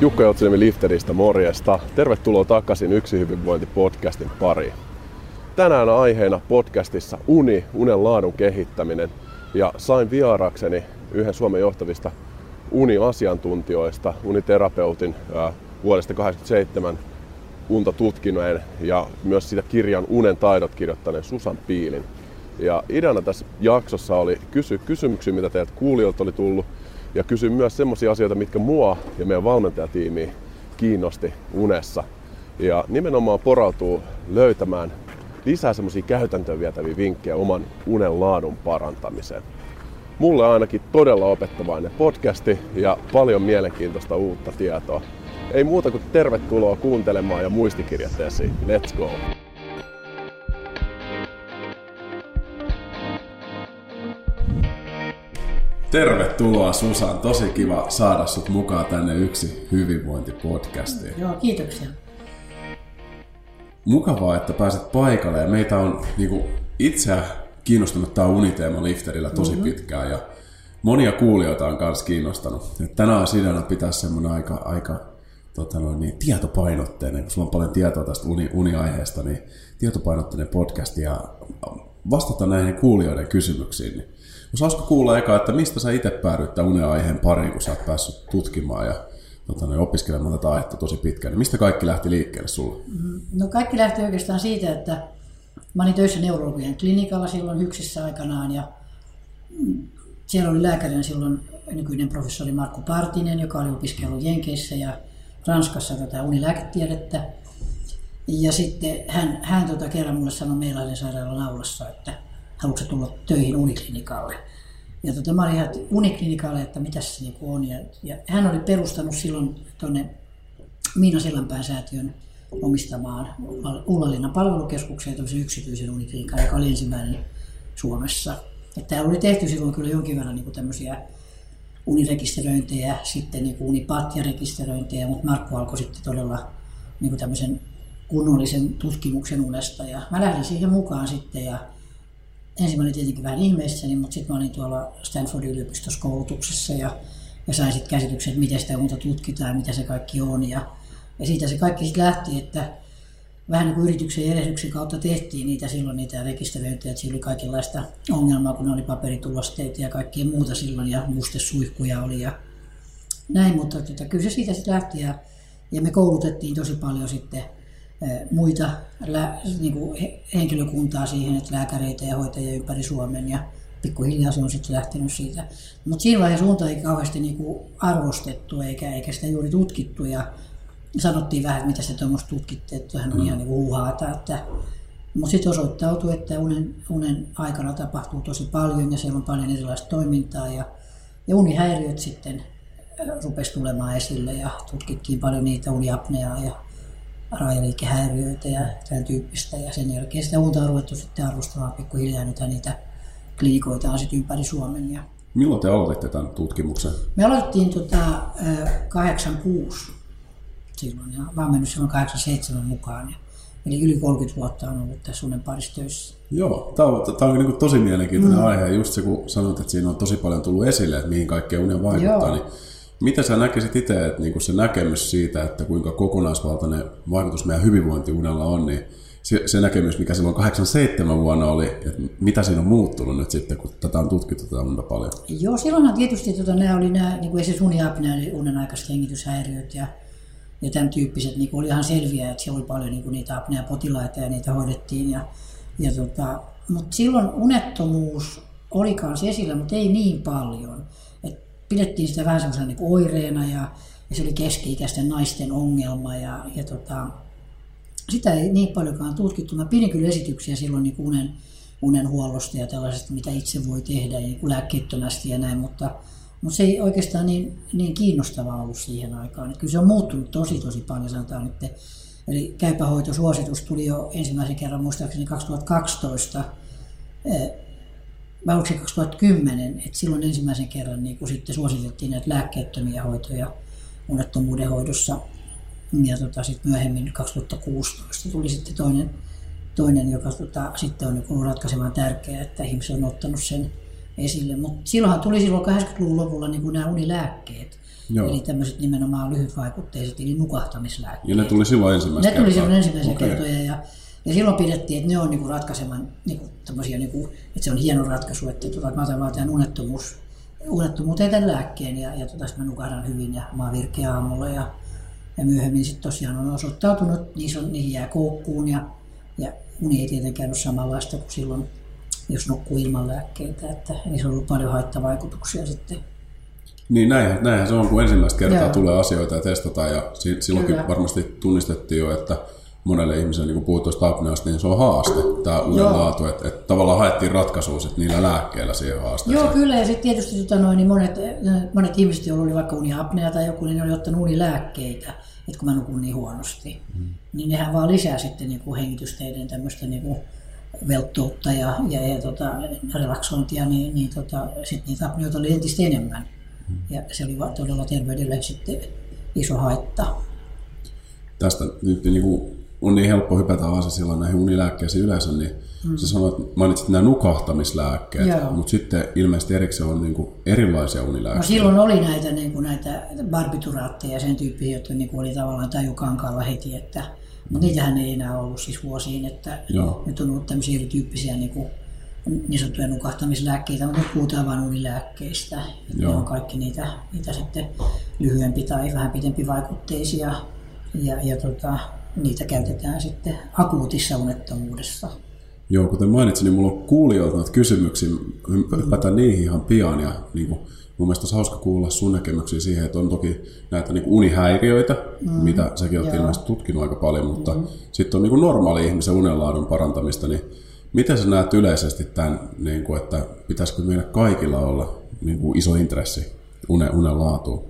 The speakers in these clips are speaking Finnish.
Jukka Joutsenemi Lifteristä morjesta. Tervetuloa takaisin Yksi hyvinvointi-podcastin pariin. Tänään aiheena podcastissa uni, unen laadun kehittäminen. Ja sain vierakseni yhden Suomen johtavista uniasiantuntijoista, uniterapeutin vuodesta 1987 unta tutkineen ja myös sitä kirjan Unen taidot kirjoittaneen Susan Piilin. Ja ideana tässä jaksossa oli kysyä kysymyksiä, mitä teiltä kuulijoilta oli tullut, ja kysyin myös semmoisia asioita, mitkä mua ja meidän valmentajatiimiä kiinnosti unessa. Ja nimenomaan porautuu löytämään lisää semmoisia käytäntöön vietäviä vinkkejä oman unen laadun parantamiseen. Mulle ainakin todella opettavainen podcasti ja paljon mielenkiintoista uutta tietoa. Ei muuta kuin tervetuloa kuuntelemaan ja muistikirjat esiin. Let's go! Tervetuloa Susan, tosi kiva saada sut mukaan tänne yksi hyvinvointipodcastiin. Joo, kiitoksia. Mukavaa, että pääset paikalle ja meitä on niin itseä kiinnostunut tämä uniteema lifterillä tosi mm-hmm. pitkään ja monia kuulijoita on myös kiinnostanut. Et tänään sidana pitää semmoinen aika, aika tota noin, niin, tietopainotteinen, kun sulla on paljon tietoa tästä uni, uniaiheesta, niin tietopainotteinen podcast ja vastata näihin kuulijoiden kysymyksiin. Niin olisi hauska kuulla eka, että mistä sä itse päädyit tämän uneaiheen pariin, kun sä oot päässyt tutkimaan ja tota, noin, opiskelemaan tätä aihetta tosi pitkään. Niin mistä kaikki lähti liikkeelle sulle? Mm-hmm. No kaikki lähti oikeastaan siitä, että mä olin töissä neurologian klinikalla silloin Hyksissä aikanaan ja siellä oli lääkärinä silloin nykyinen professori Markku Partinen, joka oli opiskellut Jenkeissä ja Ranskassa tätä unilääketiedettä. Ja sitten hän, hän tota kerran mulle sanoi Meilahden sairaalan aulassa, että haluatko tulla töihin uniklinikalle. Ja tota, mä olin ihan uniklinikalle, että mitä se niinku on. Ja, ja, hän oli perustanut silloin tuonne Miina Selänpään säätiön omistamaan Ullalinnan palvelukeskukseen tämmöisen yksityisen uniklinikan, joka oli ensimmäinen Suomessa. Että täällä oli tehty silloin kyllä jonkin verran niin tämmöisiä unirekisteröintejä, sitten niin unipatja-rekisteröintejä, mutta Markku alkoi sitten todella niin kuin tämmöisen kunnollisen tutkimuksen unesta. Ja mä lähdin siihen mukaan sitten ja ensin mä olin tietenkin vähän ihmeessäni, mutta sitten mä olin tuolla Stanfordin yliopistossa koulutuksessa ja, ja sain sitten käsityksen, että miten sitä unta tutkitaan, mitä se kaikki on. Ja, ja siitä se kaikki sitten lähti, että vähän niin kuin yrityksen järjestyksen kautta tehtiin niitä silloin niitä rekisteröintejä, että siinä oli kaikenlaista ongelmaa, kun oli paperitulosteita ja kaikkea muuta silloin ja mustesuihkuja oli ja näin, mutta tota, kyllä se siitä sitten lähti ja, ja me koulutettiin tosi paljon sitten muita lä, niin kuin henkilökuntaa siihen, että lääkäreitä ja hoitajia ympäri Suomen ja pikkuhiljaa se on sitten lähtenyt siitä. Mutta siinä vaiheessa suunta ei kauheasti niin kuin arvostettu eikä, eikä sitä juuri tutkittu ja sanottiin vähän, että mitä se tuommoista tutkitte, että hän on mm. ihan niin huuhaata. Että, mutta sitten osoittautui, että unen, unen aikana tapahtuu tosi paljon ja siellä on paljon erilaista toimintaa ja, ja unihäiriöt sitten rupesi tulemaan esille ja tutkittiin paljon niitä uniapneaa ja rajaliikehäiriöitä ja tämän tyyppistä. Ja sen jälkeen sitä unta on ruvettu sitten arvostamaan pikkuhiljaa niitä, niitä klinikoita on sitten ympäri Suomen. Ja Milloin te aloititte tämän tutkimuksen? Me aloitettiin tota, 86 silloin ja mä oon mennyt silloin 87 mukaan. Ja, eli yli 30 vuotta on ollut tässä unen parissa töissä. Joo, tämä on, tämä on niin tosi mielenkiintoinen mm. aihe. Just se, kun sanoit, että siinä on tosi paljon tullut esille, että mihin kaikkeen unen vaikuttaa, Joo. niin mitä sä näkisit itse, että niin se näkemys siitä, että kuinka kokonaisvaltainen vaikutus meidän hyvinvointiunella on, niin se, se näkemys, mikä silloin 87 vuonna oli, että mitä siinä on muuttunut nyt sitten, kun tätä on tutkittu tätä unta paljon? Joo, silloinhan tietysti tota, nämä oli nämä, niin kuin esimerkiksi uniapnea, eli unen aikaiset hengityshäiriöt ja, ja tämän tyyppiset, niin oli ihan selviä, että siellä oli paljon niin kuin niitä apnea-potilaita ja niitä hoidettiin. Ja, ja tota, mutta silloin unettomuus oli kanssa esillä, mutta ei niin paljon pidettiin sitä vähän semmoisena niin oireena ja, ja se oli keski-ikäisten naisten ongelma ja, ja tota, sitä ei niin paljonkaan tutkittu. Mä pidin kyllä esityksiä silloin niin unen, unenhuollosta ja tällaisesta, mitä itse voi tehdä niin kuin lääkkeettömästi ja näin, mutta, mutta se ei oikeastaan niin, niin kiinnostavaa ollut siihen aikaan. Että kyllä se on muuttunut tosi tosi paljon, sanotaan nyt. Eli käypähoitosuositus tuli jo ensimmäisen kerran muistaakseni 2012 vai oliko se 2010, että silloin ensimmäisen kerran niin kun sitten suositettiin näitä lääkkeettömiä hoitoja unettomuuden hoidossa. Ja tota, sitten myöhemmin 2016 tuli sitten toinen, toinen joka tota, sitten on niin ratkaisevan tärkeää, että ihmiset on ottanut sen esille. Mutta silloinhan tuli silloin 80-luvun lopulla niin nämä unilääkkeet. Joo. Eli tämmöiset nimenomaan lyhytvaikutteiset, eli nukahtamislääkkeet. Ja ne tuli silloin ensimmäisen Ne tuli silloin ensimmäisen okay. kertoja ja, ja silloin pidettiin, että ne on niinku ratkaisevan, niinku, niinku, että se on hieno ratkaisu, että, tota, mä otan vaan tämän unettomuus, unettomuuteen tämän lääkkeen ja, ja tota, mä nukahdan hyvin ja mä oon virkeä aamulla ja, ja myöhemmin sitten tosiaan on osoittautunut, niissä on, niihin jää koukkuun ja, ja uni ei tietenkään ole samanlaista kuin silloin, jos nukkuu ilman lääkkeitä, että niissä on ollut paljon haittavaikutuksia sitten niin näinhän, näinhän se on, kun ensimmäistä kertaa Joo. tulee asioita ja testataan ja silloinkin Kyllä. varmasti tunnistettiin jo, että monelle ihmiselle, niin kun puhut tuosta apneasta, niin se on haaste, tämä uuden laatu, että, että tavallaan haettiin ratkaisua sit niillä lääkkeillä siihen haasteeseen. Joo, kyllä, ja sitten tietysti tota noin, niin monet, monet ihmiset, joilla oli vaikka uniapnea tai joku, niin ne oli ottanut unilääkkeitä, että kun mä nukun niin huonosti, hmm. niin nehän vaan lisää sitten niin kuin hengitysteiden tämmöistä niin kuin velttoutta ja, ja, ja tota, relaksointia, niin, niin tota, sitten niitä apnioita oli entistä enemmän. Ja se oli todella terveydelle sitten iso haitta. Tästä nyt niin kuin on niin helppo hypätä alas silloin näihin unilääkkeisiin yleensä, niin mm. sä sanoit, mainitsit nämä nukahtamislääkkeet, Joo. mutta sitten ilmeisesti erikseen on niin kuin erilaisia unilääkkeitä. No silloin oli näitä, niin kuin näitä barbituraatteja ja sen tyyppisiä, jotka niin kuin oli tavallaan tajukankaalla heti, että, mutta niitähän ei enää ollut siis vuosiin, että Joo. nyt on ollut tämmöisiä erityyppisiä niin kuin niin sanottuja nukahtamislääkkeitä, mutta nyt puhutaan vain unilääkkeistä. Ne on kaikki niitä, niitä sitten lyhyempi tai vähän pidempi vaikutteisia ja, ja tota, niitä käytetään sitten akuutissa unettomuudessa. Joo, kuten mainitsin, niin mulla on kuulijoilta noita kysymyksiä, hypätään niihin ihan pian ja niin kuin, mun mielestä olisi hauska kuulla sun näkemyksiä siihen, että on toki näitä niin unihäiriöitä, mm, mitä säkin olet ilmeisesti tutkinut aika paljon, mutta mm. sitten on niin kuin normaali ihmisen unenlaadun parantamista, niin Miten sä näet yleisesti tämän, niin kuin, että pitäisikö meillä kaikilla olla niin kuin iso intressi unen, unen laatuun?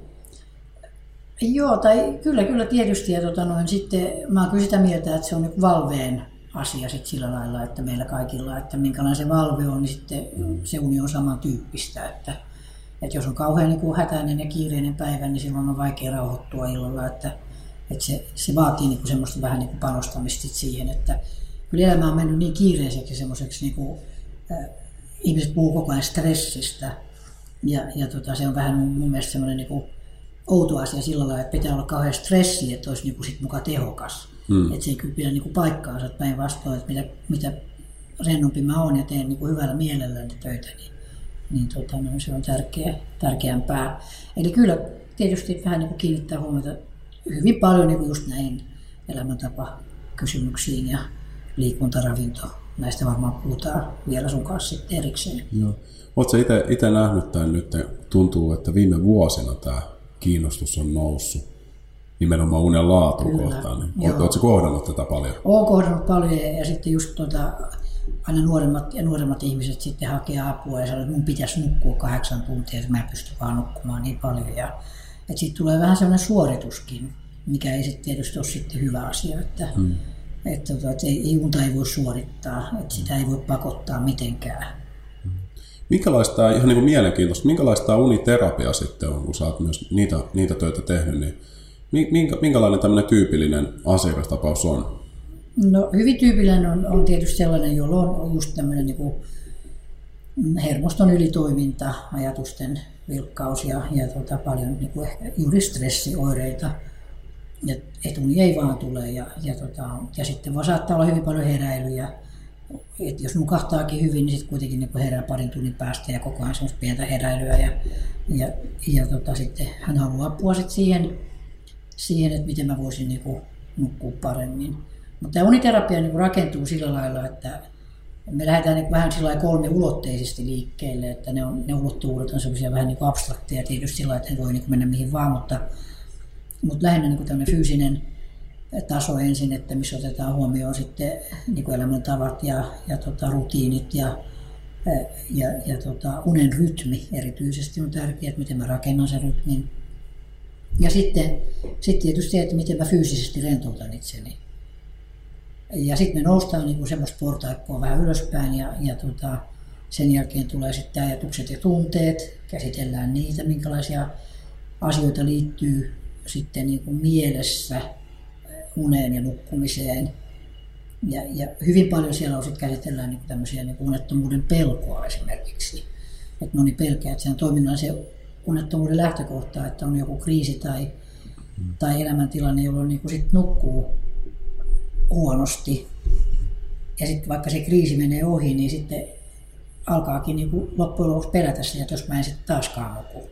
Joo, tai kyllä, kyllä tietysti. Ja tota noin, sitten mä oon kyllä sitä mieltä, että se on nyt valveen asia sit sillä lailla, että meillä kaikilla, että minkälainen se valve on, niin sitten se uni on samantyyppistä. Että, että jos on kauhean niin kuin hätäinen ja kiireinen päivä, niin silloin on vaikea rauhoittua illalla. Että, että se, se vaatii niin kuin semmoista vähän niin kuin panostamista siihen, että kyllä elämä on mennyt niin kiireiseksi semmoiseksi, niin kuin, äh, ihmiset puhuu koko ajan stressistä. Ja, ja tota, se on vähän mun, mun mielestä semmoinen niin kuin, outo asia sillä lailla, että pitää olla kauhean stressi, että olisi niin kuin, sit mukaan tehokas. Hmm. Että se ei kyllä pidä niin kuin, paikkaansa, että päinvastoin, että mitä, mitä rennompi mä oon ja teen niin kuin, hyvällä mielellä töitä, niin, niin tota, no, se on tärkeä, tärkeämpää. Eli kyllä tietysti vähän niin kuin, kiinnittää huomiota hyvin paljon niin kuin just näihin elämäntapa kysymyksiin ja liikuntaravinto. Näistä varmaan puhutaan vielä sun kanssa sitten erikseen. Joo. Oletko itse nähnyt tämän nyt? Tuntuu, että viime vuosina tämä kiinnostus on noussut nimenomaan unen laatu kohtaan. Niin Oletko kohdannut tätä paljon? Olen kohdannut paljon ja, sitten just tuota, aina nuoremmat ja nuoremmat ihmiset sitten hakee apua ja sanoo, että mun pitäisi nukkua kahdeksan tuntia, että mä en pysty vaan nukkumaan niin paljon. Ja, että sitten tulee vähän sellainen suorituskin, mikä ei sitten tietysti ole sitten hyvä asia. Että, hmm että, tota, että ei, unta ei voi suorittaa, että sitä ei voi pakottaa mitenkään. Minkälaista, ihan niin kuin mielenkiintoista, minkälaista uniterapia sitten on, kun sä oot myös niitä, niitä töitä tehnyt, niin minkä, minkälainen tämmöinen tyypillinen asiakastapaus on? No hyvin tyypillinen on, on tietysti sellainen, jolla on just tämmöinen niin kuin hermoston ylitoiminta, ajatusten vilkkaus ja, ja tota, paljon niin kuin ehkä juuri stressioireita – että uni ei vaan tule. Ja, ja, tota, ja sitten voi saattaa olla hyvin paljon heräilyjä. Et jos nukahtaakin hyvin, niin sitten kuitenkin niin herää parin tunnin päästä ja koko ajan semmoista pientä heräilyä. Ja, ja, ja tota, sitten hän haluaa apua sit siihen, siihen, että miten mä voisin niin kuin, nukkua paremmin. Mutta tämä uniterapia niin kuin rakentuu sillä lailla, että me lähdetään niin vähän sillä kolme ulotteisesti liikkeelle, että ne, on, ne ulottuvuudet on sellaisia vähän niin kuin abstrakteja tietysti sillä että ne voi niin kuin mennä mihin vaan, mutta mutta lähinnä niin tämmöinen fyysinen taso ensin, että missä otetaan huomioon sitten niin kuin elämäntavat ja, ja tota, rutiinit ja, ja, ja tota, unen rytmi erityisesti on tärkeää, että miten mä rakennan sen rytmin. Ja sitten, sitten tietysti se, että miten mä fyysisesti rentoutan itseni. Ja sitten me noustaan niin kuin semmoista portaikkoa vähän ylöspäin ja, ja tota, sen jälkeen tulee sitten ajatukset ja tunteet, käsitellään niitä, minkälaisia asioita liittyy sitten niin kuin mielessä uneen ja nukkumiseen. Ja, ja hyvin paljon siellä on sitten käsitellään niin tämmöisiä niin unettomuuden pelkoa esimerkiksi. Että moni pelkää, että sen toiminnallisen unettomuuden lähtökohtaa, että on joku kriisi tai, tai elämäntilanne, jolloin niin sit nukkuu huonosti. Ja sitten vaikka se kriisi menee ohi, niin sitten alkaakin niin kuin loppujen lopuksi pelätä sitä, että jos mä en sitten taaskaan nuku,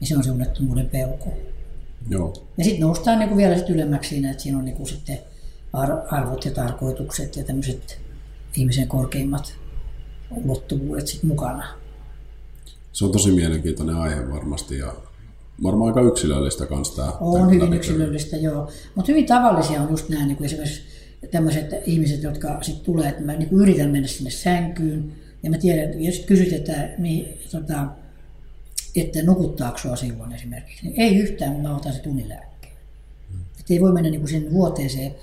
niin se on se unettomuuden pelko. Joo. Ja sitten noustaan niin kuin vielä sit ylemmäksi siinä, että siinä on niin kuin sitten arvot ja tarkoitukset ja tämmöiset ihmisen korkeimmat ulottuvuudet sit mukana. Se on tosi mielenkiintoinen aihe varmasti ja varmaan aika yksilöllistä kanssa tämä. On hyvin yksilöllistä, joo. Mutta hyvin tavallisia on just nämä niin kuin esimerkiksi tämmöiset ihmiset, jotka sitten tulee, että mä niin kuin yritän mennä sinne sänkyyn ja mä tiedän, jos kysyt, että, niin, tota, että nukuttaako sua silloin esimerkiksi, niin ei yhtään, mutta mä otan se tunnilääkkeen. Mm. Että ei voi mennä niin kuin sinne vuoteeseen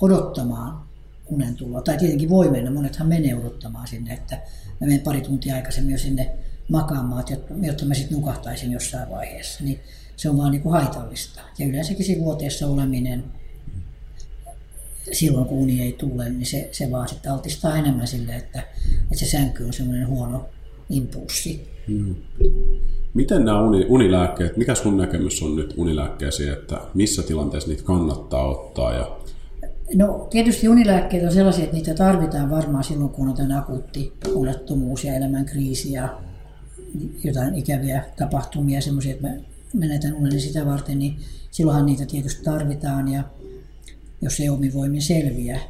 odottamaan unen tuloa. Tai tietenkin voi mennä, monethan menee odottamaan sinne, että mä menen pari tuntia aikaisemmin jo sinne makaamaan, jotta mä sitten nukahtaisin jossain vaiheessa. Niin se on vaan niin kuin haitallista. Ja yleensäkin siinä vuoteessa oleminen silloin, kun uni ei tule, niin se, se vaan sitten altistaa enemmän sille, että, että se sänky on semmoinen huono impulssi. Hmm. Miten nämä uni, unilääkkeet, mikä sun näkemys on nyt unilääkkeisiin, että missä tilanteessa niitä kannattaa ottaa ja No tietysti unilääkkeet on sellaisia, että niitä tarvitaan varmaan silloin, kun on akuutti unettomuus ja elämän kriisi ja jotain ikäviä tapahtumia, semmoisia, että mä menetän sitä varten, niin silloinhan niitä tietysti tarvitaan ja jos ei omin voimin selviä.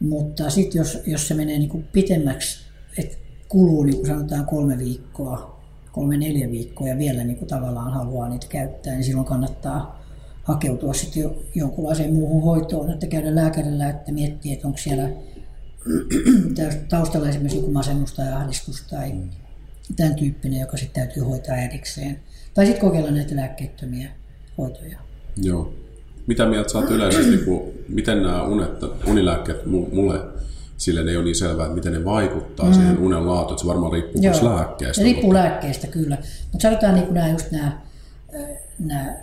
Mutta sitten jos, jos se menee niin kuin pitemmäksi, että kuluu niin kuin sanotaan kolme viikkoa, kolme neljä viikkoa ja vielä niin kuin tavallaan haluaa niitä käyttää, niin silloin kannattaa hakeutua sitten jo, jonkunlaiseen muuhun hoitoon, että käydä lääkärillä, että miettii, että onko siellä taustalla esimerkiksi joku masennus tai ahdistus tai tämän tyyppinen, joka sitten täytyy hoitaa erikseen. Tai sitten kokeilla näitä lääkkeettömiä hoitoja. Joo. Mitä mieltä saat yleisesti, kun, miten nämä unet, unilääkkeet mulle sille ei ole niin selvää, että miten ne vaikuttaa mm. siihen unen laatuun, että se varmaan riippuu myös lääkkeestä. Riippuu mutta... lääkkeestä, kyllä. Mutta sanotaan niin nämä, just nämä nämä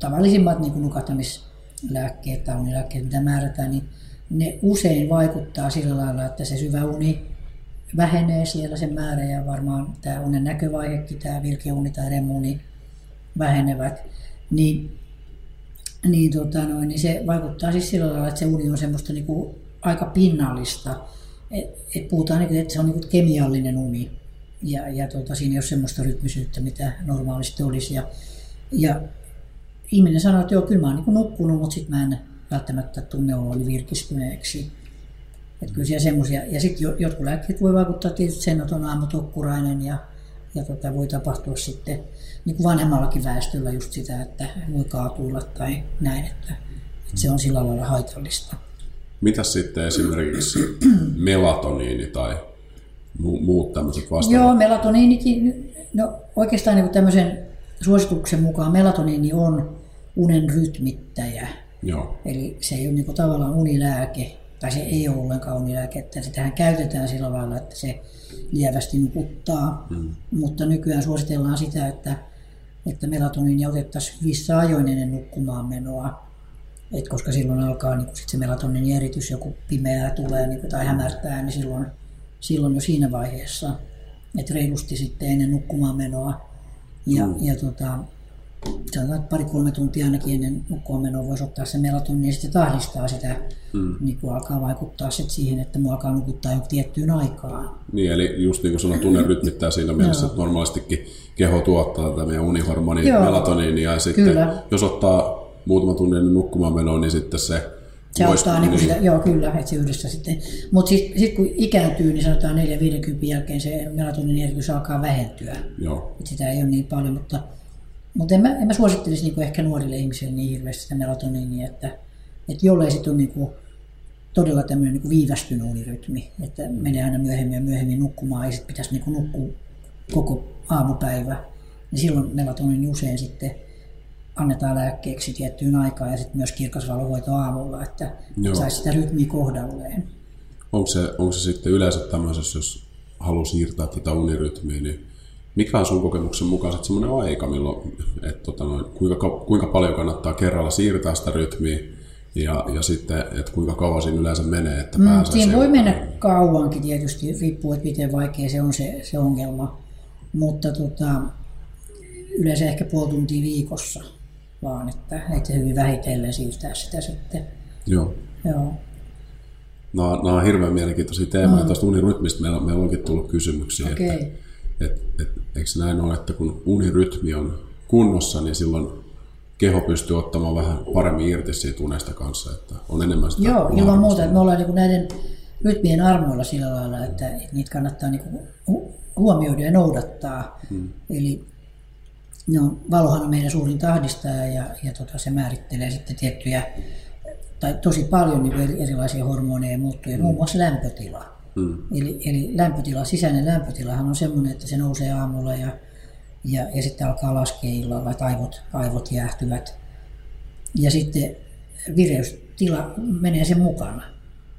tavallisimmat niin kuin nukahtamislääkkeet tai unilääkkeet, mitä määrätään, niin ne usein vaikuttaa sillä lailla, että se syvä uni vähenee siellä sen määrä ja varmaan tämä unen näkövaihekin, tämä virkeuni tai remuni vähenevät, niin, niin, tota noin, niin se vaikuttaa siis sillä lailla, että se uni on semmoista niin kuin aika pinnallista. Et, et puhutaan, niin kuin, että se on niin kemiallinen uni ja, ja tota, siinä ei ole semmoista rytmisyyttä, mitä normaalisti olisi. Ja, ja ihminen sanoi, että joo, kyllä mä oon niin nukkunut, mutta sitten mä en välttämättä tunne oli virkistyneeksi. Että kyllä siellä semmoisia, ja sitten jotkut lääkkeet voi vaikuttaa tietysti sen, että on aamutokkurainen ja, ja tota, voi tapahtua sitten niin kuin vanhemmallakin väestöllä just sitä, että voi kaatuilla tai näin, että, että se on sillä lailla haitallista. Mitä sitten esimerkiksi melatoniini tai muut tämmöiset vastaavat? Joo, melatoniinikin, no oikeastaan niin tämmöisen suosituksen mukaan melatoniini on unen rytmittäjä. Joo. Eli se ei ole niin kuin tavallaan unilääke, tai se ei ole ollenkaan unilääke, että sitähän käytetään sillä tavalla, että se lievästi nukuttaa. Mm. Mutta nykyään suositellaan sitä, että, että melatoniini otettaisiin hyvissä ajoin ennen nukkumaan menoa. Et koska silloin alkaa niin sit se melatoniinin eritys, joku pimeää tulee niin tai hämärtää, niin silloin, silloin jo siinä vaiheessa, että reilusti sitten ennen nukkumaan menoa ja, mm. ja tota, sanotaan, pari-kolme tuntia ainakin ennen nukkumaan menoa voisi ottaa se melatonin ja sitten tahdistaa sitä, mm. niin kuin alkaa vaikuttaa sit siihen, että mua alkaa nukuttaa joku tiettyyn aikaan. Niin, eli just niin kuin sanoin, tunne rytmittää siinä mielessä, että normaalistikin keho tuottaa tätä meidän unihormoni melatoniinia ja sitten Kyllä. jos ottaa muutama tunnin ennen nukkumaan menoa, niin sitten se se auttaa niin. Niin sitä, joo kyllä, että se yhdessä sitten. Mutta sitten sit kun ikääntyy, niin sanotaan 4-50 jälkeen se melatonin eritys alkaa vähentyä. Joo. Et sitä ei ole niin paljon, mutta, mutta en, mä, en mä suosittelisi niin ehkä nuorille ihmisille niin hirveästi sitä melatoniinia, että, että jollei sitten ole niin todella tämmöinen niin viivästynyt unirytmi, että menee aina myöhemmin ja myöhemmin nukkumaan ja sitten pitäisi niin nukkua koko aamupäivä, niin silloin melatoniini usein sitten annetaan lääkkeeksi tiettyyn aikaan ja sitten myös kirkasvalohoito aamulla, että Joo. saisi sitä rytmiä kohdalleen. Onko se, onko se sitten yleensä tämmöisessä, jos haluaa siirtää tätä unirytmiä, niin mikä on sun kokemuksen mukaan sitten semmoinen aika, milloin, että tota noin, kuinka, kuinka paljon kannattaa kerralla siirtää sitä rytmiä ja, ja sitten, että kuinka kauan siinä yleensä menee, että mm, pääsee Siinä voi mennä kauankin tietysti, riippuu, että miten vaikea se on se, se ongelma. Mutta tota, yleensä ehkä puoli tuntia viikossa vaan, että, että hyvin vähitellen siirtää sitä sitten. Joo. Joo. Nämä, nämä on hirveän mielenkiintoisia teemoja. Mm. Tuosta unirytmistä meillä, meillä onkin tullut kysymyksiä, okay. että, että, että, eikö näin ole, että kun unirytmi on kunnossa, niin silloin keho pystyy ottamaan vähän paremmin irti siitä unesta kanssa, että on enemmän sitä Joo, ilman muuta, että me ollaan niin näiden rytmien armoilla sillä lailla, että, että niitä kannattaa niin huomioida ja noudattaa. Hmm. Eli no, valohan on meidän suurin tahdistaja ja, ja tota, se määrittelee sitten tiettyjä, tai tosi paljon niin erilaisia hormoneja muuttuja, hmm. muun muassa lämpötila. Hmm. Eli, eli lämpötila, sisäinen lämpötilahan on sellainen, että se nousee aamulla ja, ja, ja sitten alkaa laskea illalla, että aivot, aivot jäähtyvät. Ja sitten vireystila menee sen mukana.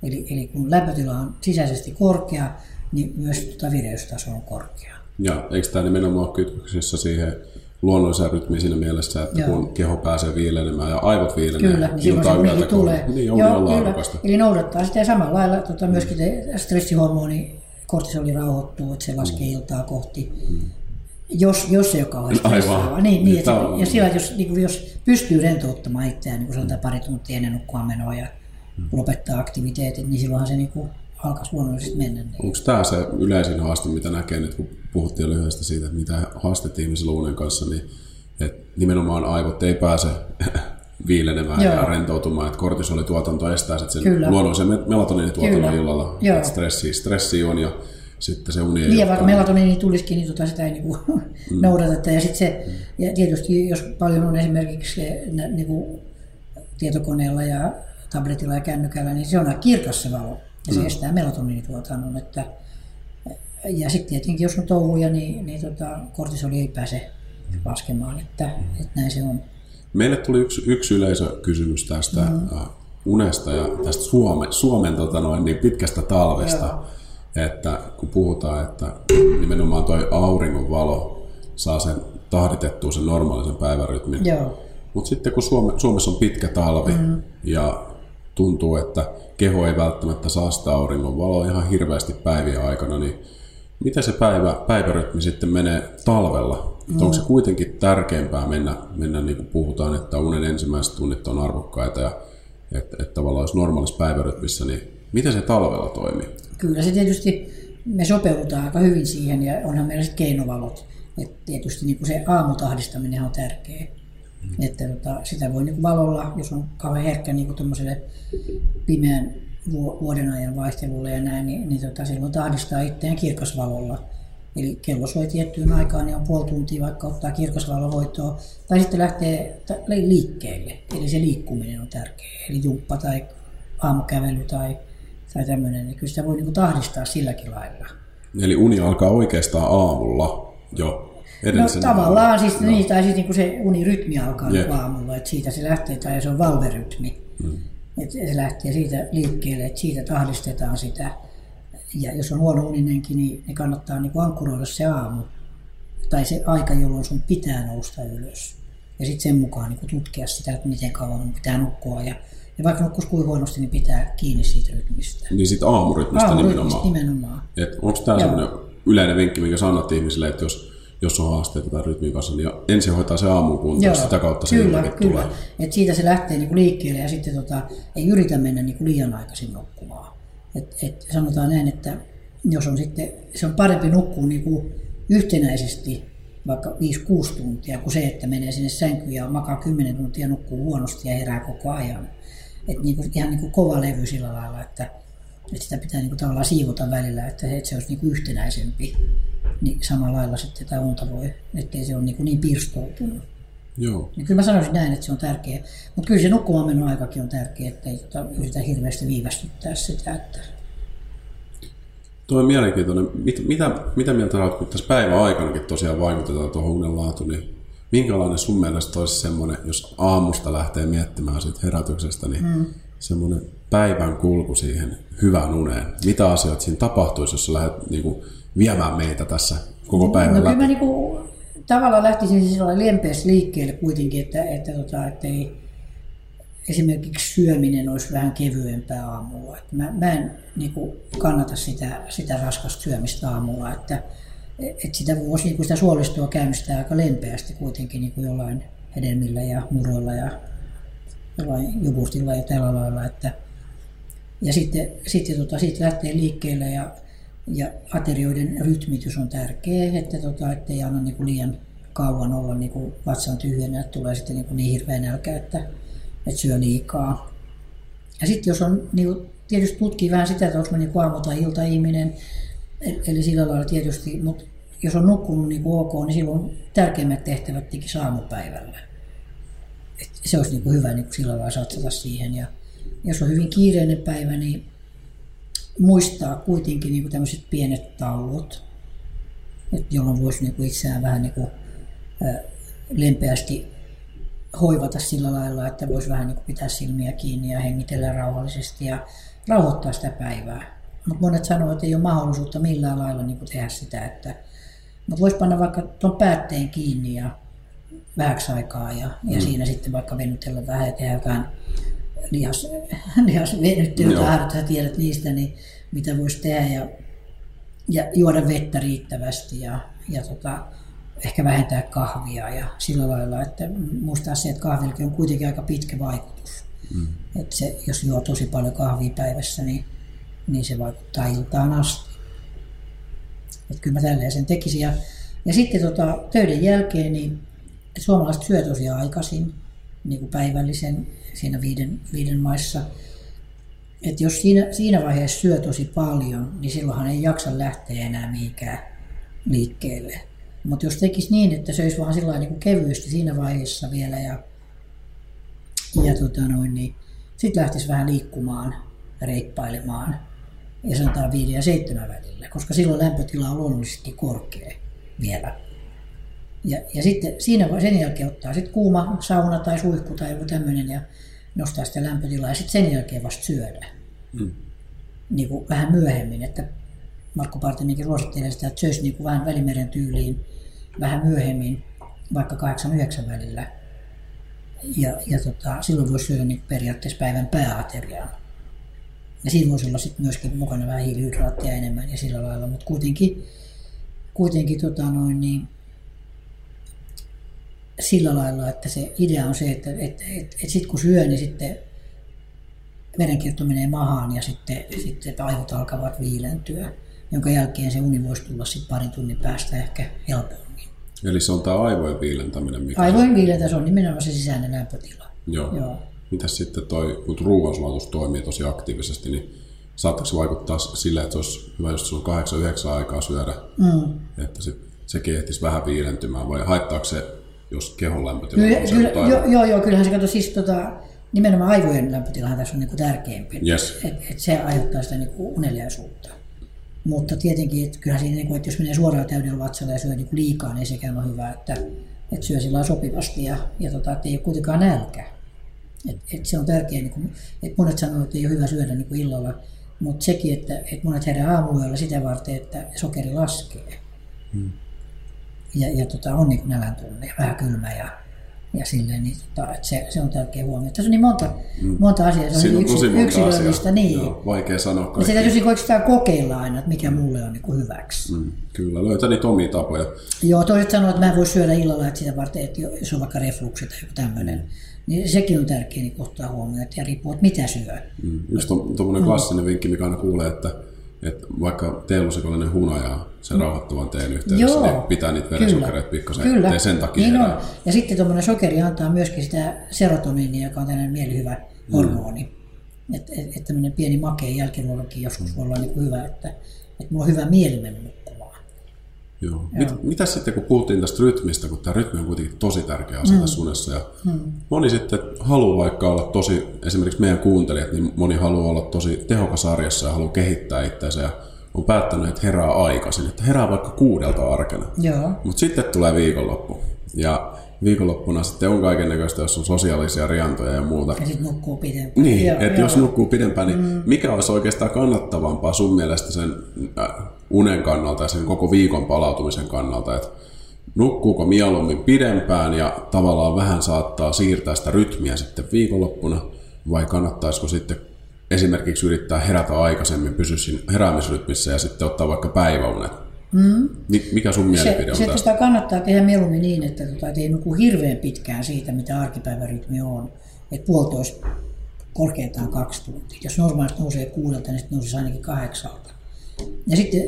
Eli, eli kun lämpötila on sisäisesti korkea, niin myös tuota vireystaso on korkea. Ja eikö tämä nimenomaan ole kytköksissä siihen luonnolliseen rytmiin siinä mielessä, että Joo. kun keho pääsee viilenemään ja aivot viilenee kyllä, niin silloin se tulee. Niin, on Joo, kyllä. Eli noudattaa sitä ja samalla lailla tuota, myöskin stressihormoni kortisoli rauhoittuu, että se laskee mm. iltaa kohti. Hmm. Jos, jos se joka on stressaava. Niin, niin, että, on, ja sillä, jos, niin kuin, jos pystyy rentouttamaan itseään, niin kuin sanotaan pari tuntia ennen nukkumaan menoa ja hmm. lopettaa aktiviteetit, niin silloinhan se niin kuin, alkaisi luonnollisesti mennä. Niin. Onko tämä se yleisin haaste, mitä näkee nyt, kun puhuttiin lyhyesti siitä, että mitä haasteet ihmisillä unen kanssa, niin että nimenomaan aivot ei pääse viilenemään Joo. ja rentoutumaan, että kortisolituotanto estää sitten sen Kyllä. luonnollisen melatoniinituotannon illalla. Joo. Stressi, stressi on ja sitten se uni ei Niin, vaikka melatoniini tulisikin, niin tota sitä ei niinku mm. noudateta. Ja, sit se, ja tietysti jos paljon on esimerkiksi niinku, tietokoneella ja tabletilla ja kännykällä, niin se on kirkas se valo ja se mm. estää melatoniinituotannon. Että, ja sitten tietenkin, jos on touhuja, niin, niin tota, kortisoli ei pääse laskemaan, että, että näin se on. Meille tuli yksi, yksi yleisökysymys tästä mm. unesta ja tästä Suome, Suomen tota noin, niin pitkästä talvesta. Joo. Että kun puhutaan, että nimenomaan tuo auringonvalo saa sen tahditettua sen normaalisen päivärytmin. Mutta sitten kun Suome, Suomessa on pitkä talvi mm. ja tuntuu, että keho ei välttämättä saa sitä auringon valoa ihan hirveästi päivien aikana, niin miten se päivä, päivärytmi sitten menee talvella? Mm. Onko se kuitenkin tärkeämpää mennä, mennä niin kuin puhutaan, että unen ensimmäiset tunnit on arvokkaita ja että, että tavallaan jos normaalissa päivärytmissä, niin miten se talvella toimii? Kyllä se tietysti, me sopeudutaan aika hyvin siihen ja onhan meillä sitten keinovalot. että tietysti niin kuin se aamutahdistaminen on tärkeä. Mm. Että tota, sitä voi niin valolla, jos on kauhean herkkä niin pimeän vuoden ajan vaihtelulle ja näin, niin, niin tota, silloin tahdistaa itseään kirkasvalolla. Eli kello soi tiettyyn aikaan, niin on puoli tuntia vaikka ottaa kirkasvalohoitoa, tai sitten lähtee liikkeelle. Eli se liikkuminen on tärkeä. Eli jumppa tai aamukävely tai, tai tämmöinen, niin kyllä sitä voi niin tahdistaa silläkin lailla. Eli uni alkaa oikeastaan aamulla jo No tavallaan siis, no. niin, tai siis niin kuin se unirytmi alkaa yeah. aamulla, että siitä se lähtee, tai se on valverytmi. Mm. Että se lähtee siitä liikkeelle, että siitä tahdistetaan sitä. Ja jos on huono uninenkin, niin, niin kannattaa niin kuin ankkuroida se aamu. Tai se aika, jolloin sun pitää nousta ylös. Ja sitten sen mukaan niin tutkia sitä, että miten kauan pitää nukkua. Ja, ja vaikka nukkuisi kuin huonosti, niin pitää kiinni siitä rytmistä. Niin siitä aamurytmistä, aamurytmistä nimenomaan. nimenomaan. onko tämä sellainen yleinen vinkki, minkä sanot ihmisille, että jos jos on haasteita tai rytmin kanssa, niin ensin hoitaa se aamun kuntoon, Joo, sitä kautta se kyllä, kyllä. tulee. Et siitä se lähtee niinku liikkeelle ja sitten tota, ei yritä mennä niinku liian aikaisin nukkumaan. Et, et sanotaan näin, että jos on sitten, se on parempi nukkua niinku yhtenäisesti vaikka 5-6 tuntia kuin se, että menee sinne sänkyyn ja makaa 10 tuntia, nukkuu huonosti ja herää koko ajan. Et niinku, ihan niinku kova levy sillä lailla, että, että sitä pitää niinku tavallaan siivota välillä, että se, että se olisi niinku yhtenäisempi niin samalla lailla sitten tätä unta voi, ettei se ole niin, niin pirstoutunut. Joo. Niin kyllä mä sanoisin näin, että se on tärkeä. Mutta kyllä se nukkumaan menon aikakin on tärkeä, että ei tota, yritä hirveästi viivästyttää sitä. Että... Tuo on mielenkiintoinen. Mit, mitä, mitä mieltä olet, kun tässä päivän aikanakin tosiaan vaikutetaan tuohon unen laatuun, niin minkälainen sun mielestä olisi semmoinen, jos aamusta lähtee miettimään siitä herätyksestä, niin mm. Semmoinen päivän kulku siihen hyvään uneen. Mitä asioita siinä tapahtuisi, jos sä lähdet niin kuin, viemään meitä tässä koko päivän no, läpi? Kyllä mä niin tavallaan lähtisin siis lempeästi liikkeelle kuitenkin, että, että, tota, että ei, esimerkiksi syöminen olisi vähän kevyempää aamulla. Että mä, mä en niin kuin, kannata sitä, sitä raskasta syömistä aamulla, että, että sitä voisi niin kuin sitä suolistoa käynnistää aika lempeästi kuitenkin niin kuin jollain hedelmillä ja muroilla ja jollain jogurtilla ja tällä lailla. Että, ja sitten, sitten tota, siitä lähtee liikkeelle ja, ja aterioiden rytmitys on tärkeä, että tota, ettei anna niin kuin liian kauan olla niin kuin vatsan tyhjänä, että tulee sitten niin, kuin niin hirveä nälkä, että, että syö liikaa. Ja sitten jos on, niin kuin, tietysti tutkii vähän sitä, että onko niin aamu- tai ilta-ihminen, eli sillä lailla tietysti, mutta jos on nukkunut niin kuin ok, niin silloin tärkeimmät tehtävät teki saamupäivällä. Et se olisi niin kuin hyvä niin kuin sillä lailla satsata siihen. Ja jos on hyvin kiireinen päivä, niin muistaa kuitenkin niin kuin tämmöiset pienet tauot, jolloin voisi niin kuin itseään vähän niin kuin, lempeästi hoivata sillä lailla, että voisi vähän niin kuin pitää silmiä kiinni ja hengitellä rauhallisesti ja rauhoittaa sitä päivää. Mutta monet sanoo, että ei ole mahdollisuutta millään lailla niin kuin tehdä sitä, että mutta voisi panna vaikka tuon päätteen kiinni ja vähäksi aikaa ja, ja mm. siinä sitten vaikka venytellä vähän ja tehdä jotain lihas, lihasvenyttelyä, tai sä tiedät niistä, niin mitä voisi tehdä ja, ja juoda vettä riittävästi ja, ja tota, ehkä vähentää kahvia ja sillä lailla, että muistaa se, että kahvillakin on kuitenkin aika pitkä vaikutus. Mm. Että se, jos juo tosi paljon kahvia päivässä, niin, niin se vaikuttaa iltaan asti. Että kyllä mä tälleen sen tekisin. Ja, ja sitten tota, töiden jälkeen niin suomalaiset syö tosiaan aikaisin, niin kuin päivällisen siinä viiden, viiden maissa. Että jos siinä, siinä vaiheessa syö tosi paljon, niin silloinhan ei jaksa lähteä enää mihinkään liikkeelle. Mutta jos tekisi niin, että söisi vaan sillä niin kevyesti siinä vaiheessa vielä ja, ja tota noin, niin sitten lähtisi vähän liikkumaan, reippailemaan ja sanotaan 5 ja 7 välillä, koska silloin lämpötila on luonnollisesti korkea vielä. Ja, ja sitten siinä, sen jälkeen ottaa sitten kuuma sauna tai suihku tai joku tämmöinen ja nostaa sitä lämpötilaa ja sitten sen jälkeen vasta syödä. Mm. Niin kuin vähän myöhemmin, että Markku Partinenkin suosittelee sitä, että söisi niin kuin vähän välimeren tyyliin vähän myöhemmin, vaikka 8-9 välillä. Ja, ja tota, silloin voisi syödä niin periaatteessa päivän pääateriaan. Ja siinä voisi olla sitten myöskin mukana vähän hiilihydraattia enemmän ja sillä lailla, mutta kuitenkin, kuitenkin tota noin, niin, sillä lailla, että se idea on se, että et, et, et sitten kun syö, niin sitten verenkierto menee mahaan ja sitten, sitten aivot alkavat viilentyä, jonka jälkeen se uni voisi tulla sitten parin tunnin päästä ehkä helpommin. Eli se on tämä aivojen viilentäminen? Mikä aivojen viilentä, se on nimenomaan se sisäinen lämpötila. Joo. Joo. Mitäs sitten toi, kun ruoansulatus toimii tosi aktiivisesti, niin saattaako se vaikuttaa sille, että se olisi hyvä, jos sulla on 8-9 aikaa syödä, mm. että se, sekin ehtisi vähän viilentymään, vai haittaako se, jos kehon lämpötila kyllä, kyllä, joo, joo, joo, kyllähän se kato siis tota, nimenomaan aivojen lämpötilahan tässä on niin tärkeämpi. Yes. Et, et se aiheuttaa sitä niin uneliaisuutta. Mutta tietenkin, että kyllähän siinä, niin että jos menee suoraan täydellä vatsalla ja syö niin liikaa, niin sekään on hyvä, että, että syö sillä sopivasti ja, ja tota, että ei ole kuitenkaan nälkä. Et, et se on tärkeää, niin kuin, että monet sanoo, että ei ole hyvä syödä niin kuin illalla, mutta sekin, että, että monet herää aamuyöllä sitä varten, että sokeri laskee. Hmm. Ja, ja tota, on niin nälän tunne ja vähän kylmä ja ja silleen, niin tota, että se, se, on tärkeä huomio. Tässä on niin monta, mm. monta asiaa, se on, Siinä on yksi, monta yksilöllistä. Niin. Joo, vaikea sanoa kaikki. Ja se täytyy oikeastaan kokeilla aina, että mikä mulle on niin kuin hyväksi. Mm. Kyllä, löytää niitä omia tapoja. Joo, toiset sanoo, että mä en voi syödä illalla, että sitä varten, että jos on vaikka refluksi tai joku tämmöinen, niin sekin on tärkeä niin ottaa huomioon, että ja riippuu, että mitä syö. Mm. Yksi tuommoinen mm. klassinen vinkki, mikä aina kuulee, että että vaikka teelusikollinen hunaja sen rauhoittavan teen yhteydessä, Joo, niin pitää niitä verensokereita pikkasen, kyllä. sen takia niin on. Ja sitten tuommoinen sokeri antaa myöskin sitä serotoniinia, joka on tämmöinen mielihyvä mm. hormoni. Mm. Että et, et tämmöinen pieni makea jälkiruokakin joskus voi olla niin kuin hyvä, että, että mulla on hyvä mieli mennä Joo. Joo. Mit, mitä sitten, kun puhuttiin tästä rytmistä, kun tämä rytmi on kuitenkin tosi tärkeä asia mm. tässä unessa, ja mm. moni sitten haluaa vaikka olla tosi, esimerkiksi meidän kuuntelijat, niin moni haluaa olla tosi tehokas arjessa ja haluaa kehittää itseänsä, ja on päättänyt, että herää aikaisin, että herää vaikka kuudelta arkena. Mutta sitten tulee viikonloppu, ja viikonloppuna sitten on kaiken näköistä, jos on sosiaalisia riantoja ja muuta. Ja sitten nukkuu pidempään. Niin, että jos nukkuu pidempään, niin mm. mikä olisi oikeastaan kannattavampaa sun mielestä sen äh, unen kannalta ja sen koko viikon palautumisen kannalta, että nukkuuko mieluummin pidempään ja tavallaan vähän saattaa siirtää sitä rytmiä sitten viikonloppuna, vai kannattaisiko sitten esimerkiksi yrittää herätä aikaisemmin, pysyä siinä heräämisrytmissä ja sitten ottaa vaikka päiväunet Mm. Mikä sun mielipide on se, tästä? Sitä kannattaa tehdä mieluummin niin, että tota, et ei nuku hirveän pitkään siitä, mitä arkipäivärytmi on. Että puolitoista korkeintaan kaksi tuntia. Jos normaalisti nousee kuudelta, niin sitten nousisi ainakin kahdeksalta. Ja sitten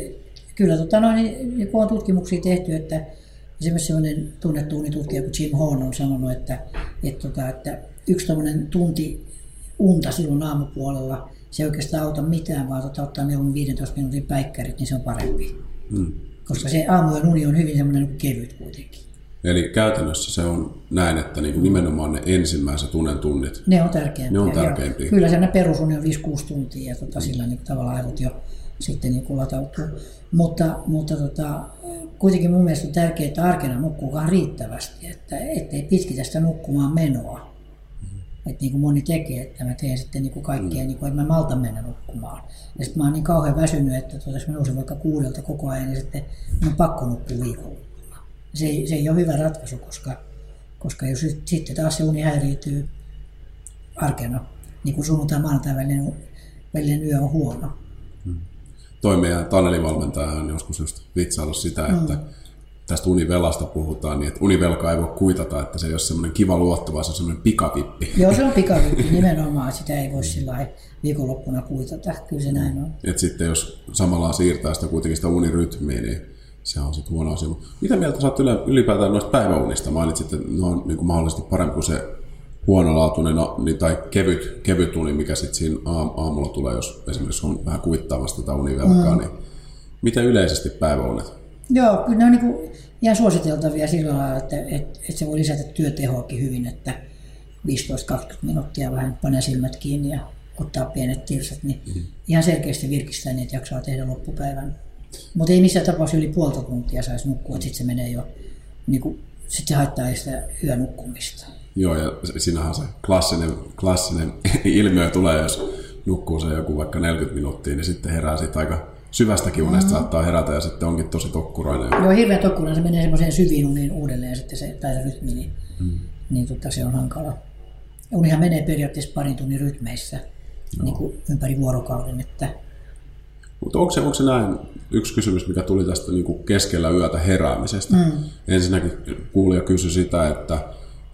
kyllä tota noin, niin, kun on tutkimuksia tehty, että esimerkiksi sellainen tunnettu unitutkija kuin Jim Horn on sanonut, että, että, tota, että yksi tunti unta silloin aamupuolella, se ei oikeastaan auta mitään, vaan tota, ottaa mieluummin 15 minuutin päikkärit, niin se on parempi. Hmm. Koska se aamujen uni on hyvin semmoinen niin kevyt kuitenkin. Eli käytännössä se on näin, että niin kuin nimenomaan ne ensimmäiset unen tunnit, ne on tärkeimpiä. Ne on tärkeimpiä. Kyllä se perusuni on 5-6 tuntia ja tota, sillä niin tavallaan aivot jo sitten niin kuin latautuu. Mutta, mutta tota, kuitenkin mun mielestä on tärkeää, että arkena nukkuukaan riittävästi, että ettei pitkitä sitä nukkumaan menoa. Mm-hmm. Että niin kuin moni tekee, että mä teen sitten niin kuin kaikkea, mm. niin kuin, että mä maltan mennä nukkumaan. Ja sitten mä oon niin kauhean väsynyt, että tuota, jos mä nousen vaikka kuudelta koko ajan, niin sitten mä on pakko nukkua viikonloppuna. Se, ei, se ei ole hyvä ratkaisu, koska, koska jos sitten taas se uni häiriintyy arkena, niin kuin sunnuntai maanantai välinen, välinen yö on huono, toi meidän Taneli-valmentaja on joskus just vitsaillut sitä, että mm. tästä univelasta puhutaan, niin että univelka ei voi kuitata, että se ei ole semmoinen kiva luotto, vaan se on semmoinen pikavippi. Joo, se on pikavippi nimenomaan, sitä ei voi sillä viikonloppuna kuitata, kyllä se näin on. Et sitten jos samalla siirtää sitä kuitenkin sitä unirytmiä, niin se on sitten huono asia. Mitä mieltä sä oot ylipäätään noista päiväunista? Mainitsit, että ne on niin kuin mahdollisesti parempi kuin se huonolaatuinen niin, tai kevyt, kevyt uni, mikä sitten siinä aamulla tulee, jos esimerkiksi on vähän kuvittaamassa tätä univelkaa, mm. niin miten yleisesti päiväunet? Joo, kyllä ne on niin ihan suositeltavia sillä lailla, että, että, että se voi lisätä työtehoakin hyvin, että 15-20 minuuttia vähän panee silmät kiinni ja ottaa pienet tirsat, niin mm. ihan selkeästi virkistää niin, että jaksaa tehdä loppupäivän. Mutta ei missään tapauksessa yli puolta tuntia saisi nukkua, että sitten se menee jo, niin kuin, sit se haittaa sitä yönukkumista. Joo, ja siinähän se klassinen, klassinen ilmiö tulee, jos nukkuu se joku vaikka 40 minuuttia, niin sitten herää sitten aika syvästäkin unesta mm. saattaa herätä ja sitten onkin tosi tokkurainen. Joo, hirveän tokkurainen. Se menee semmoiseen syviin uniin uudelleen sitten se, tai rytmi, niin, mm. niin tota, se on hankala. Unihan menee periaatteessa parin tunnin rytmeissä niin kuin ympäri vuorokauden. Että... Mutta onko se, onko se näin, yksi kysymys, mikä tuli tästä niin kuin keskellä yötä heräämisestä. Mm. Ensinnäkin kuulija kysyi sitä, että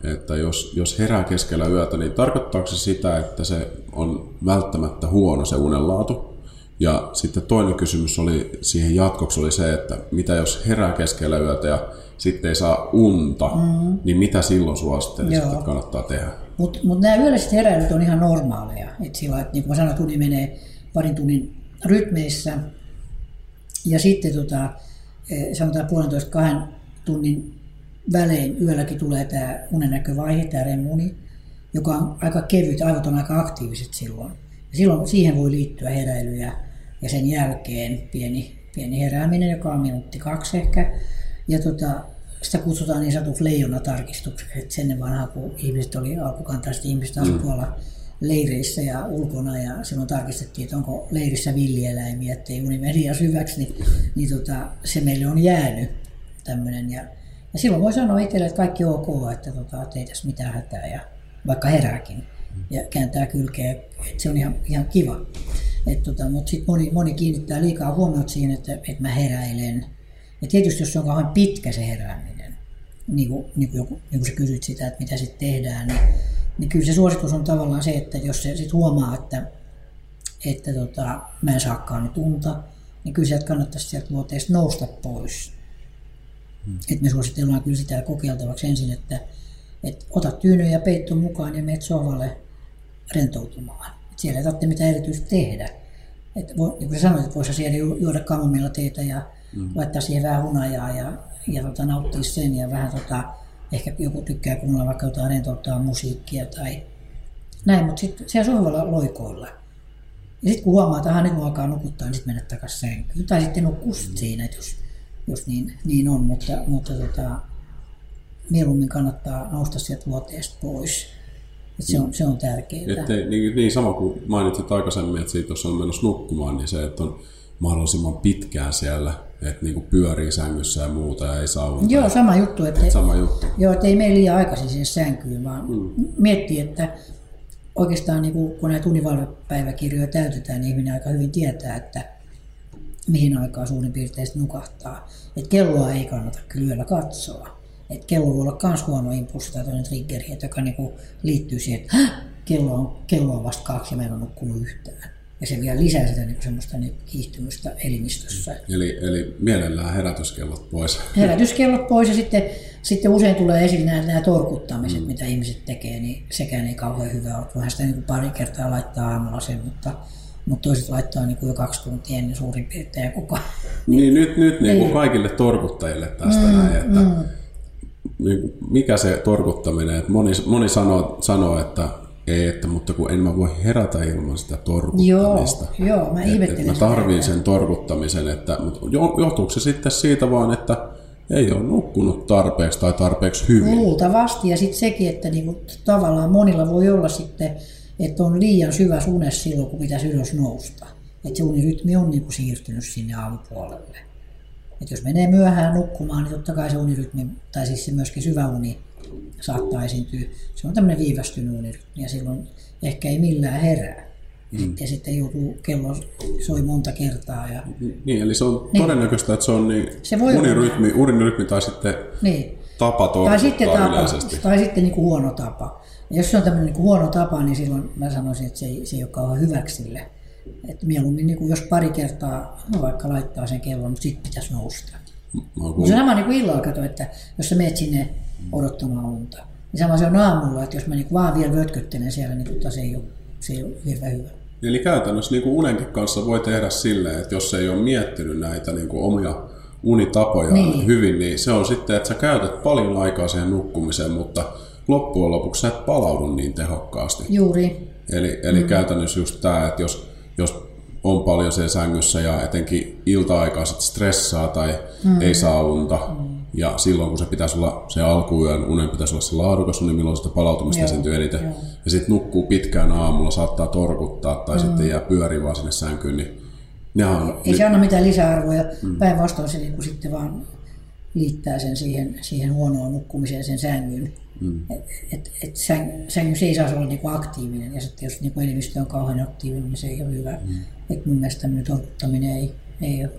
että jos, jos herää keskellä yötä, niin tarkoittaako se sitä, että se on välttämättä huono se unenlaatu? Ja sitten toinen kysymys oli siihen jatkoksi oli se, että mitä jos herää keskellä yötä ja sitten ei saa unta, mm-hmm. niin mitä silloin suosittelisit, että kannattaa tehdä? Mutta mut nämä yölliset heräilyt on ihan normaaleja. Et sillä, että niin kuin mä sanoin, tunni menee parin tunnin rytmeissä. Ja sitten tota, eh, sanotaan puolentoista kahden tunnin välein yölläkin tulee tämä unennäkövaihe, tämä remuni, joka on aika kevyt, aivot on aika aktiiviset silloin. Ja silloin siihen voi liittyä heräilyjä ja sen jälkeen pieni, pieni herääminen, joka on minuutti kaksi ehkä. Ja tota, sitä kutsutaan niin sanotuksi leijonatarkistukseksi, että sen vanhaa, kun ihmiset oli alkukantaiset ihmiset mm. tuolla leireissä ja ulkona ja silloin tarkistettiin, että onko leirissä villieläimiä, ettei uni meni hyväksi, niin, niin tota, se meille on jäänyt tämmöinen. Ja ja silloin voi sanoa itselle, että kaikki ok, että, tota, että ei tässä mitään hätää, ja vaikka herääkin ja kääntää kylkeä, että se on ihan, ihan kiva. tota, mutta sitten moni, moni kiinnittää liikaa huomiota siihen, että, että mä heräilen. Ja tietysti jos se on kauhean pitkä se herääminen, niin kuin, niin kuin, joku, niin kuin sä kysyt sitä, että mitä sitten tehdään, niin, niin kyllä se suositus on tavallaan se, että jos se sitten huomaa, että, että tota, mä en saakaan nyt unta, niin kyllä sieltä kannattaisi sieltä luoteesta nousta pois Mm. Et me suositellaan kyllä sitä kokeiltavaksi ensin, että, että ota tyyny ja peitto mukaan ja menet sohvalle rentoutumaan. Et siellä ei tarvitse mitään erityistä tehdä. Et voi, niin kuin sanoit, että voisi siellä juoda kamomilla teitä ja mm. laittaa siihen vähän hunajaa ja, ja tota, nauttia sen ja vähän tota, ehkä joku tykkää kuunnella vaikka jotain rentouttaa musiikkia tai näin, mutta sitten siellä sohvalla loikoilla. Ja sitten kun huomaa, että nyt alkaa nukuttaa, niin sitten mennä takaisin sänkyyn. Tai sitten nukkuu mm. siinä, että jos jos niin, niin on, mutta, mutta tota, mieluummin kannattaa nousta sieltä luoteesta pois. Et se, on, se on tärkeää. Ettei, niin, niin sama kuin mainitsit aikaisemmin, että siitä, jos on menossa nukkumaan, niin se, että on mahdollisimman pitkään siellä, että niin pyörii sängyssä ja muuta ja ei saa unta. Joo, sama juttu. Että, sama juttu. Joo, että ei mene liian aikaisin sinne sänkyyn, vaan mm. miettii, että oikeastaan niin kuin, kun näitä univalvepäiväkirjoja täytetään, niin ihminen aika hyvin tietää, että mihin aikaan suurin piirtein nukahtaa. Et kelloa ei kannata kyllä yöllä katsoa. Et kello voi olla myös huono impulssi tai toinen triggeri, että joka niinku liittyy siihen, että kello on, kello on vasta kaksi ja meillä on nukkunut yhtään. Ja se vielä lisää sitä niinku semmoista niinku kiihtymystä elimistössä. Eli, eli mielellään herätyskellot pois. Herätyskellot pois ja sitten, sitten usein tulee esille nämä, nämä torkuttamiset, mm. mitä ihmiset tekee, niin sekään ei kauhean hyvä ole. Voihan sitä niin pari kertaa laittaa aamulla sen, mutta mutta toiset laittaa niin kuin jo kaksi tuntia ennen suurin piirtein ja kuka. Niin nyt, nyt niin kuin kaikille torkuttajille tästä mm, näin, että mm. niin, mikä se torkuttaminen, että moni, moni sanoo, sanoo, että ei, että mutta kun en mä voi herätä ilman sitä torkuttamista. Joo, joo mä ihmettelen Mä tarviin sen torkuttamisen, että, mutta johtuuko se sitten siitä vaan, että ei ole nukkunut tarpeeksi tai tarpeeksi hyvin? Luultavasti ja sitten sekin, että niinku, tavallaan monilla voi olla sitten että on liian syvä unessa silloin, kun pitäisi ylös nousta. Että se unirytmi on niin kuin siirtynyt sinne aamupuolelle. Että jos menee myöhään nukkumaan, niin totta kai se unirytmi, tai siis se myöskin syvä uni saattaa esiintyä. Se on tämmöinen viivästynyt unirytmi ja silloin ehkä ei millään herää. Mm. Ja sitten joutuu, kello soi monta kertaa. Ja... Niin, eli se on niin. todennäköistä, että se on niin se voi unirytmi, unirytmi tai sitten niin. tapa tai sitten tapa, yleisesti. Tai sitten niin kuin huono tapa. Jos se on tämmöinen niin huono tapa, niin silloin mä sanoisin, että se ei, se ei ole kauhean hyväksille. Että mieluummin, niin kuin jos pari kertaa no vaikka laittaa sen kellon, mutta sitten pitäisi nousta. Kun... Se sama niin kuin illalla kato, että jos sä menet sinne odottamaan unta, niin sama se on aamulla, että jos mä niin kuin vaan vielä vötköttelen siellä, niin tota se, ei ole, se ei ole hirveän hyvä. Eli käytännössä niin kuin unenkin kanssa voi tehdä silleen, että jos ei ole miettinyt näitä niin kuin omia unitapoja niin. hyvin, niin se on sitten, että sä käytät paljon aikaa siihen nukkumiseen, mutta loppujen lopuksi sä et palaudu niin tehokkaasti. Juuri. Eli, eli mm. käytännössä just tämä, että jos, jos on paljon siellä sängyssä ja etenkin ilta-aikaa sit stressaa tai mm. ei saa unta, mm. ja silloin kun se pitäisi olla se alkuyön unen pitäisi olla se laadukas uni, milloin sitä palautumista esiintyy eniten, Joo. ja sitten nukkuu pitkään aamulla, saattaa torkuttaa tai mm. sitten jää pyörii vaan sinne sänkyyn, niin on, ei se anna mitään lisäarvoja, mm. päinvastoin se niin sitten vaan liittää sen siihen, siihen huonoon nukkumiseen sen sängyn. Mm. Et, et säng, sängyssä ei saa olla niinku aktiivinen ja sitten jos niinku elimistö on kauhean aktiivinen, niin se ei ole hyvä. Mm. Et mun mielestä tämmöinen torkuttaminen ei, ei ole.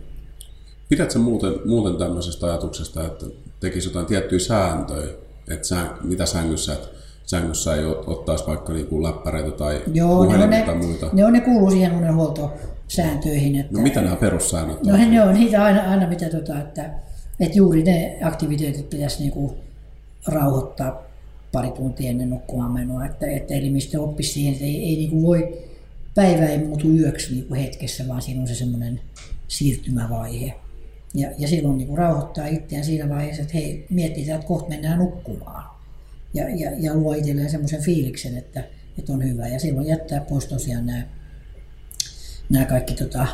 Pidätkö muuten, muuten tämmöisestä ajatuksesta, että tekisi jotain tiettyjä sääntöjä, että sä, mitä sängyssä, että sängyssä ei ottaisi vaikka niinku läppäreitä tai Joo, ne, ne, tai muita? Ne, on, ne kuuluu siihen unenhuoltosääntöihin. Että, no mitä nämä perussäännöt no, on? Ne on niitä aina, aina mitä, tota, että, että juuri ne aktiviteetit pitäisi niinku rauhoittaa pari tuntia ennen nukkumaan menoa, että, että elimistö oppisi siihen, että ei, ei niin kuin voi, päivä ei muutu yöksi niin kuin hetkessä, vaan siinä on se semmoinen siirtymävaihe. Ja, ja silloin niin kuin rauhoittaa itseään siinä vaiheessa, että hei, mietitään, että kohta mennään nukkumaan. Ja, ja, ja luo itselleen semmoisen fiiliksen, että, että on hyvä. Ja silloin jättää pois tosiaan nämä, nämä kaikki tota,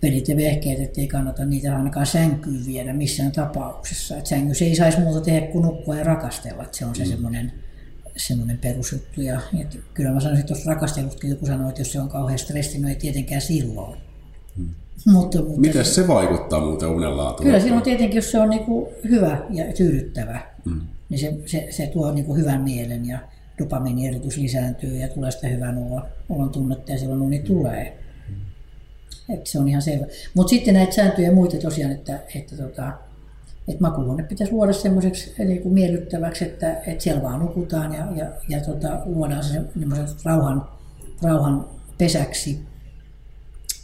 pelit ja vehkeet, ettei kannata niitä ainakaan sänkyyn viedä missään tapauksessa. Et sängyssä ei saisi muuta tehdä kuin nukkua ja rakastella, että se on se mm. semmoinen semmoinen perusjuttu. Ja, et kyllä mä sanoisin, että tuossa rakastelutkin joku sanoi, että jos se on kauhean stressi, no ei tietenkään silloin. Hmm. Mutta, mutta Miten se, se vaikuttaa muuten unenlaatuun? Kyllä silloin tietenkin, jos se on niinku hyvä ja tyydyttävä, hmm. niin se, se, se tuo niinku hyvän mielen ja dopamiinieritys lisääntyy ja tulee sitä hyvän olon, olon tunnetta ja silloin uni hmm. Että se on ihan selvä. Mutta sitten näitä sääntöjä ja muita tosiaan, että, että, tota, että makuuhuone pitäisi luoda semmoiseksi niin kuin miellyttäväksi, että, että siellä vaan nukutaan ja, ja, ja tota, luodaan se rauhan, rauhan pesäksi.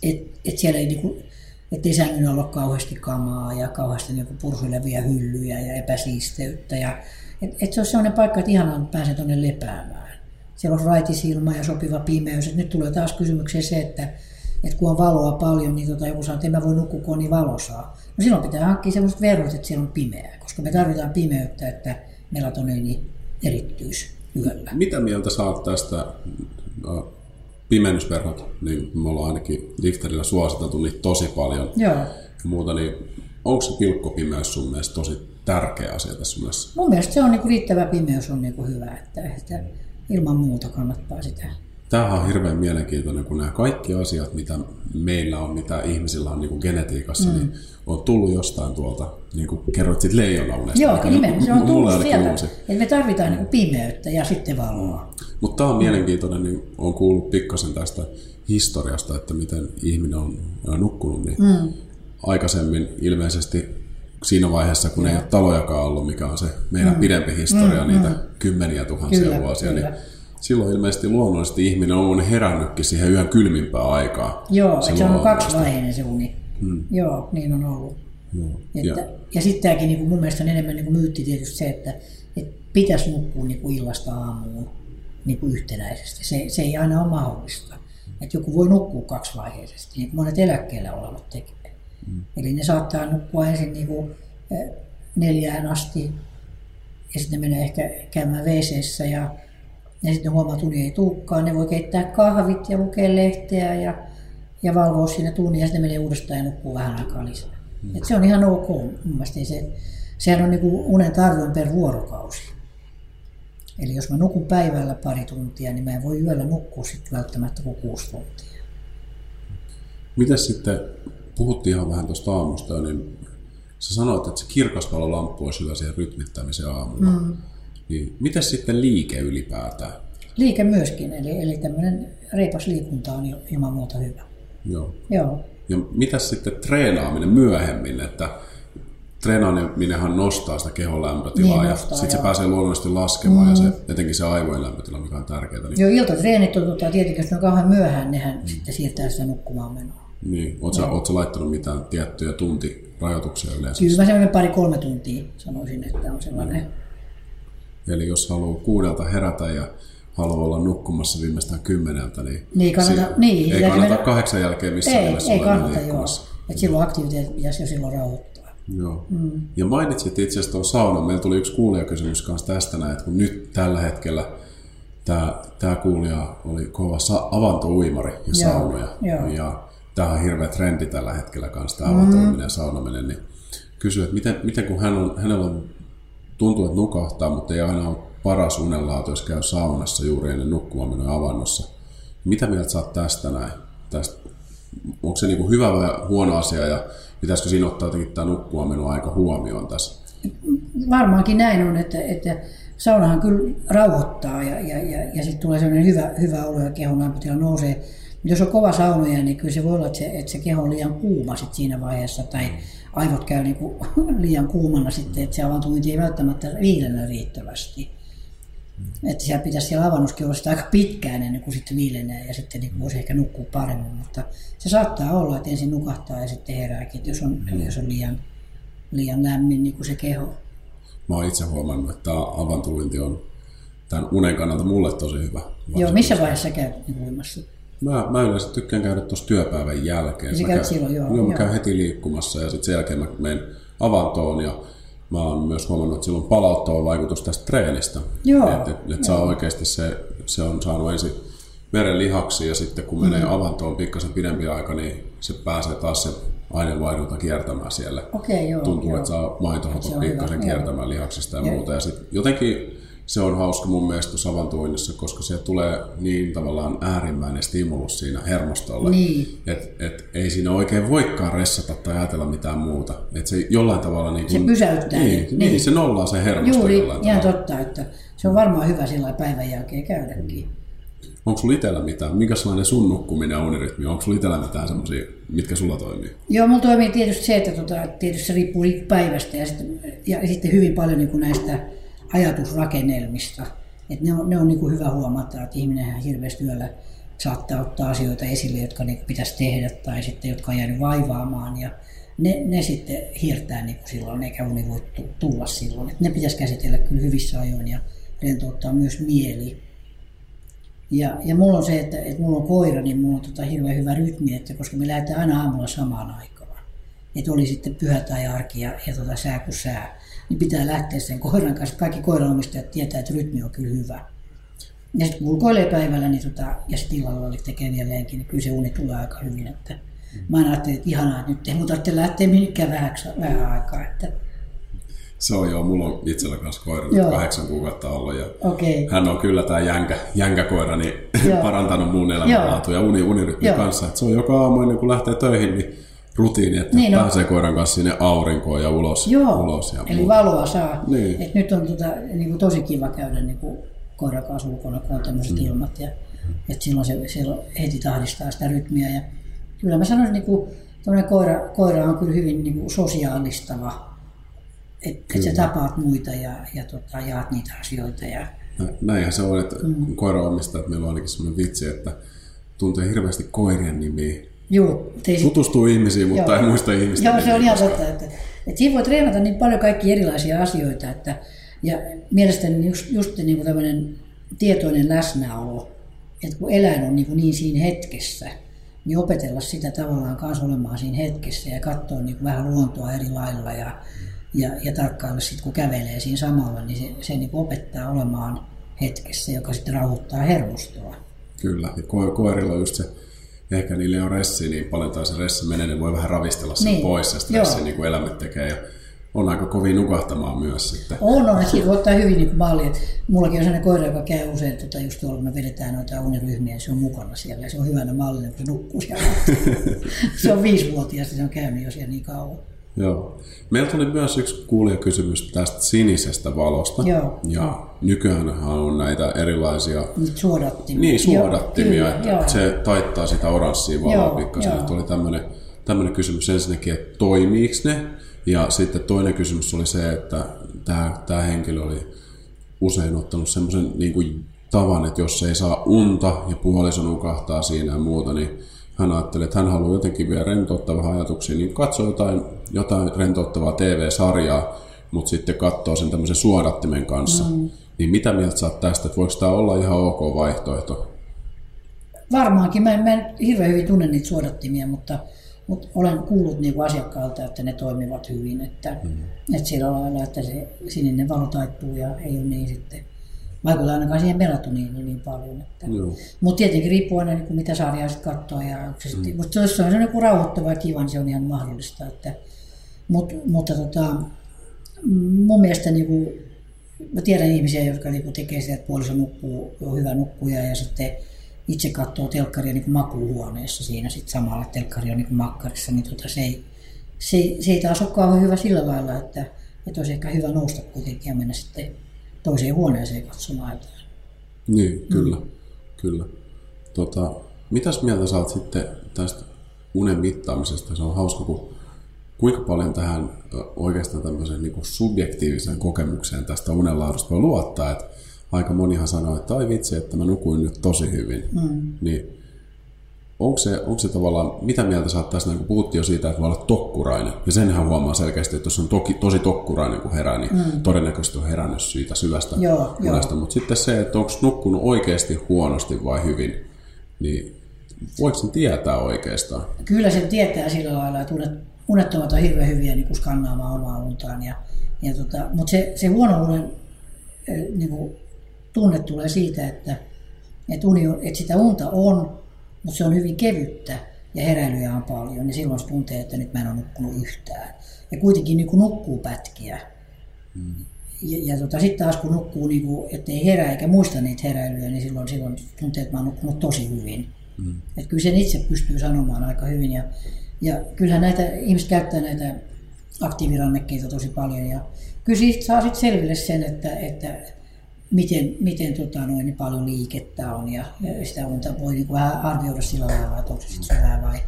Että et siellä ei, niin kuin, ettei sängyn olla kauheasti kamaa ja kauheasti niin pursuilevia hyllyjä ja epäsiisteyttä. Ja, et, et se on sellainen paikka, että ihanaa pääsee tuonne lepäämään. Siellä on raitisilma ja sopiva pimeys. Et nyt tulee taas kysymykseen se, että että kun on valoa paljon, niin tota, joku sanoo, että en mä voi nukkua, kun on niin valosaa. No silloin pitää hankkia sellaiset verhot, että siellä on pimeää, koska me tarvitaan pimeyttä, että melatoniini erittyisi yöllä. Mitä mieltä saat tästä no, pimennysverhot, niin me ollaan ainakin Lifterillä suositeltu niitä tosi paljon. Joo. Ja muuta, niin onko se pilkkopimeys sun mielestä tosi tärkeä asia tässä mielessä? Mun mielestä se on niin riittävä pimeys on niin hyvä, että, että ilman muuta kannattaa sitä tämähän on hirveän mielenkiintoinen, kun nämä kaikki asiat, mitä meillä on, mitä ihmisillä on niin kuin genetiikassa, mm. niin on tullut jostain tuolta, niin kuin kerroit siitä leijonaunesta. Joo, nimenomaan. Se on tullut sieltä, että me tarvitaan niin kuin pimeyttä ja sitten valoa. Mutta tämä on mielenkiintoinen, niin on kuullut pikkasen tästä historiasta, että miten ihminen on nukkunut, niin mm. aikaisemmin ilmeisesti siinä vaiheessa, kun ei ole talojakaan ollut, mikä on se meidän mm. pidempi historia, mm, niitä mm. kymmeniä tuhansia kyllä, vuosia, niin kyllä. niin silloin ilmeisesti luonnollisesti ihminen on herännytkin siihen yhden kylmimpään aikaa. Joo, se, se on kaksivaiheinen se uni. Hmm. Joo, niin on ollut. Joo. Että, ja, ja sitten tämäkin niin kuin mun mielestä on enemmän niin kuin myytti tietysti se, että, että pitäisi nukkua niin kuin illasta aamuun niin kuin yhtenäisesti. Se, se ei aina ole mahdollista. Että joku voi nukkua kaksivaiheisesti, niin kuin monet eläkkeellä olevat tekevät. Hmm. Eli ne saattaa nukkua ensin niin kuin eh, neljään asti ja sitten ne menee ehkä käymään wc ja ja sitten huomaa, että uni ei tulekaan. Ne voi keittää kahvit ja lukea lehteä ja, ja valvoa siinä tunnin ja sitten menee uudestaan ja nukkuu vähän aikaa lisää. Mm. Et se on ihan ok. Mun mielestä se, sehän on niinku unen tarve per vuorokausi. Eli jos mä nukun päivällä pari tuntia, niin mä en voi yöllä nukkua sitten välttämättä kuin kuusi tuntia. Mitäs sitten, puhuttiin ihan vähän tuosta aamusta, niin sä sanoit, että se kirkasvalolamppu olisi hyvä siihen rytmittämiseen aamulla. Mm. Niin miten sitten liike ylipäätään? Liike myöskin, eli, eli tämmöinen reipas liikunta on ilman muuta hyvä. Joo. Joo. Ja mitä sitten treenaaminen myöhemmin, että treenaaminenhan nostaa sitä kehon lämpötilaa niin, ja sitten se pääsee luonnollisesti laskemaan mm. ja se, etenkin se aivojen lämpötila, mikä on tärkeää. Niin... Joo, iltatreenit on tota, tietenkin, jos ne on kauhean myöhään, nehän mm. sitten siirtää sitä nukkumaan menoa. Niin, ootko laittanut mitään tiettyjä tuntirajoituksia yleensä? Kyllä mä semmoinen pari-kolme tuntia sanoisin, että on sellainen. Mm Eli jos haluaa kuudelta herätä ja haluaa olla nukkumassa viimeistään kymmeneltä, niin, niin, kannata, se, niin ei kannata mennä... kahdeksan jälkeen missään ei, nimessä ei kannata, joo. Et silloin aktiviteetti pitäisi jo silloin rauhoittaa. Joo. Mm. Ja mainitsit itse asiassa tuon saunan. Meillä tuli yksi kuulijakysymys kanssa tästä näin, että kun nyt tällä hetkellä tämä, tämä kuulija oli kova sa- avantouimari ja joo, saunoja. Joo. Ja tämä on hirveä trendi tällä hetkellä kanssa, tämä mm. avantouiminen ja saunaminen. Niin kysyi, että miten, miten kun hän on, hänellä on tuntuu, että nukahtaa, mutta ei aina ole paras unenlaatu, jos käy saunassa juuri ennen nukkumaan avannossa. Mitä mieltä saat tästä näin? Tästä, onko se niin hyvä vai huono asia ja pitäisikö siinä ottaa jotenkin tämä nukkumaan aika huomioon tässä? Varmaankin näin on, että, että saunahan kyllä rauhoittaa ja, ja, ja, ja sitten tulee sellainen hyvä, hyvä olo ja kehon lämpötila nousee. Jos on kova saunoja, niin kyllä se voi olla, että se, että se keho on liian kuuma sit siinä vaiheessa tai aivot käy niin kuin liian kuumana sitten, että se avantointi ei välttämättä viilennä riittävästi. Mm. Että siellä pitäisi siellä avannuskin olla sitä aika pitkään ennen kuin sitten viilenee ja sitten niin voisi ehkä nukkua paremmin, mutta se saattaa olla, että ensin nukahtaa ja sitten herääkin, että jos on, mm. jos on liian, liian lämmin niin kuin se keho. Mä oon itse huomannut, että avantuinti on tämän unen kannalta mulle tosi hyvä. Joo, missä vaiheessa käyt niin uimassa? Mä, mä yleensä tykkään käydä tuossa työpäivän jälkeen. Niin mä käyn, silloin, joo. Joo, mä käyn heti liikkumassa ja sitten sen jälkeen mä menen avantoon ja mä oon myös huomannut, että sillä on palauttava vaikutus tästä treenistä. Joo. Että et, et saa oikeasti se, se on saanut ensin veren lihaksi ja sitten kun menee mm. avantoon pikkasen pidempi aika, niin se pääsee taas se aineenvaihdunta kiertämään siellä. Okay, joo, Tuntuu, joo. että saa maitohapot pikkasen kiertämään lihaksista ja, ja muuta. Ja sitten jotenkin se on hauska mun mielestä tuossa avantoinnissa, koska se tulee niin tavallaan äärimmäinen stimulus siinä hermostolle, niin. että et ei siinä oikein voikaan ressata tai ajatella mitään muuta. Että se jollain tavalla... Niin kun, se pysäyttää. Niin, niin. niin, se nollaa se hermosto Juuri, jollain ihan tavalla. totta, että se on varmaan hyvä sillä päivän jälkeen käydäkin. Onko sulla itsellä mitään? Minkälainen sun nukkuminen ja unirytmi? Onko sulla itsellä mitään semmoisia, mitkä sulla toimii? Joo, mulla toimii tietysti se, että tota, tietysti se riippuu päivästä ja sitten, ja sitten hyvin paljon niin kuin näistä ajatusrakennelmista. Et ne on, ne on niin kuin hyvä huomata, että ihminen hirveästi yöllä saattaa ottaa asioita esille, jotka niin pitäisi tehdä tai sitten jotka on jäänyt vaivaamaan ja ne, ne sitten hiirtää niin kuin silloin, eikä uni voi tulla silloin. Et ne pitäisi käsitellä kyllä hyvissä ajoin ja rentouttaa myös mieli. Ja, ja mulla on se, että, että mulla on koira, niin mulla on tota hirveän hyvä rytmi, että koska me lähdetään aina aamulla samaan aikaan. Että oli sitten pyhä tai arki ja, ja tota sää kuin sää niin pitää lähteä sen koiran kanssa. Kaikki koiranomistajat tietää, että rytmi on kyllä hyvä. Ja sitten kun ulkoilee päivällä niin tota, ja sitten illalla oli tekee vieläkin, niin kyllä se uni tulee aika hyvin. Että mä ajattelin, että ihanaa, että nyt ei mun tarvitse lähteä mihinkään vähäksi, vähän aikaa. Että... Se on joo, mulla on itsellä kanssa koira Joo. kahdeksan kuukautta ollut ja Okei. hän on kyllä tämä jänkä, jänkäkoira niin parantanut mun elämänlaatu ja uni, unirytmin Joo. kanssa. Et se on joka aamu ennen kuin lähtee töihin, niin rutiini, että Niin pääsee koiran kanssa sinne aurinkoon ja ulos. Joo, ulos ja eli muuta. valoa saa. Niin. Et nyt on tota, niin kuin tosi kiva käydä niin kuin koiran kanssa ulkona, kun on tämmöiset mm. ilmat. Ja, et silloin se silloin heti tahdistaa sitä rytmiä. Ja kyllä mä sanoisin, niin kuin, koira, koira on kyllä hyvin niin kuin sosiaalistava. Että et sä tapaat muita ja, ja tota, jaat niitä asioita. Ja, Nä- Näinhän se on, että mm. koiraomistajat, meillä on ainakin sellainen vitsi, että tuntee hirveästi koirien nimiä. Juu, ei sit- Tutustuu ihmisiin, mutta Joo. ei muista ihmistä. Joo, se on ihan totta. Että, että siinä voi treenata niin paljon kaikki erilaisia asioita. Että, ja mielestäni just, just niin kuin tämmöinen tietoinen läsnäolo, että kun eläin on niin, kuin niin siinä hetkessä, niin opetella sitä tavallaan kanssa olemaan siinä hetkessä ja katsoa niin kuin vähän luontoa eri lailla ja, ja, ja tarkkailla sitten, kun kävelee siinä samalla, niin se, se niin kuin opettaa olemaan hetkessä, joka sitten rauhoittaa hermostoa. Kyllä, ja ko- koirilla on just se, ehkä niille on ressi niin paljon, tai se ressi menee, ne voi vähän ravistella sen Niin, niin. pois, se stressi, niin kuin eläimet tekee, ja on aika kovin nukahtamaan myös sitten. On, on, että siitä voi ottaa hyvin niin malli. Että mullakin on sellainen koira, joka käy usein tota, just tuolla, me vedetään noita uniryhmiä, ja se on mukana siellä. Ja se on hyvänä mallina, kun se nukkuu siellä. se on viisivuotias, ja se on käynyt jo siellä niin kauan. Joo. Meillä tuli myös yksi kuulijakysymys tästä sinisestä valosta. Joo. Ja nykyään on näitä erilaisia suodattimia. niin, suodattimia, Joo, että joo. se taittaa sitä oranssia valoa pikkasen. Oli tämmöinen, tämmöinen kysymys ensinnäkin, että toimiiko ne? Ja sitten toinen kysymys oli se, että tämä, tämä henkilö oli usein ottanut semmoisen niin kuin tavan, että jos ei saa unta ja puoliso nukahtaa siinä ja muuta, niin hän ajatteli, että hän haluaa jotenkin vielä rentouttaa vähän ajatuksia, niin katsoo jotain, jotain rentouttavaa TV-sarjaa, mutta sitten katsoo sen tämmöisen suodattimen kanssa. Mm. Niin mitä mieltä sä tästä, että voiko tämä olla ihan ok vaihtoehto? Varmaankin. Mä en, mä en hirveän hyvin tunne niitä suodattimia, mutta, mutta olen kuullut niin asiakkaalta, että ne toimivat hyvin. Että, mm. että sillä lailla, että se sininen valo taittuu ja ei ole niin sitten vaikuttaa ainakaan siihen melatoniiniin niin paljon. Että. Joo. Mutta tietenkin riippuu aina, niin kuin mitä sarjaa sitten katsoo. Ja onko se sitten, mm. Mutta jos se on joku rauhoittava ja kiva, niin se on ihan mahdollista. Että, mut, mutta tota, mun mielestä niin kuin, mä tiedän ihmisiä, jotka niin kuin tekee sitä, että puoliso nukkuu, on hyvä nukkuja ja sitten itse katsoo telkkaria niin kuin makuuhuoneessa siinä sitten samalla, telkkari on niin kuin makkarissa, niin tota, se, ei, se, se ei taas ole kauhean hyvä sillä lailla, että, että olisi ehkä hyvä nousta kuitenkin ja mennä sitten toiseen huoneeseen katsomaan jotain. Niin, kyllä. kyllä. Tota, mitäs mieltä oot sitten tästä unen mittaamisesta? Se on hauska, kun kuinka paljon tähän oikeastaan tämmöiseen niin kuin subjektiiviseen kokemukseen tästä unenlaadusta voi luottaa. Että aika monihan sanoo, että ai vitsi, että mä nukuin nyt tosi hyvin. Mm. Niin onko se, onko se tavallaan, mitä mieltä sä oot tässä, niin kun puhuttiin jo siitä, että voi olla tokkurainen, ja senhän huomaa selkeästi, että jos on toki, tosi tokkurainen, kun herää, niin mm. todennäköisesti on herännyt siitä syvästä Joo, unesta. Mutta sitten se, että onko nukkunut oikeasti huonosti vai hyvin, niin voiko sen tietää oikeastaan? Kyllä sen tietää sillä lailla, että unet, unettomat on hirveän hyviä niin kuin skannaamaan omaa untaan. Ja, ja tota, mutta se, se huono unen eh, niin kuin, tunne tulee siitä, että, että, uni on, että sitä unta on, mutta se on hyvin kevyttä ja heräilyjä on paljon, niin silloin se tuntee, että nyt mä en ole nukkunut yhtään. Ja kuitenkin niin kuin nukkuu pätkiä. Ja, ja tota, sitten taas kun nukkuu, niin kuin, ettei herää eikä muista niitä heräilyjä, niin silloin, silloin tuntee, että mä oon nukkunut tosi hyvin. Mm. Et kyllä sen itse pystyy sanomaan aika hyvin. Ja, ja kyllähän näitä, ihmiset käyttää näitä aktiivirannekkeita tosi paljon. Ja kyllä siitä saa sitten selville sen, että, että miten, miten tota, noin, niin paljon liikettä on. Ja, ja sitä unta voi niin kuin vähän arvioida sillä lailla, että onko se sitten syvää vai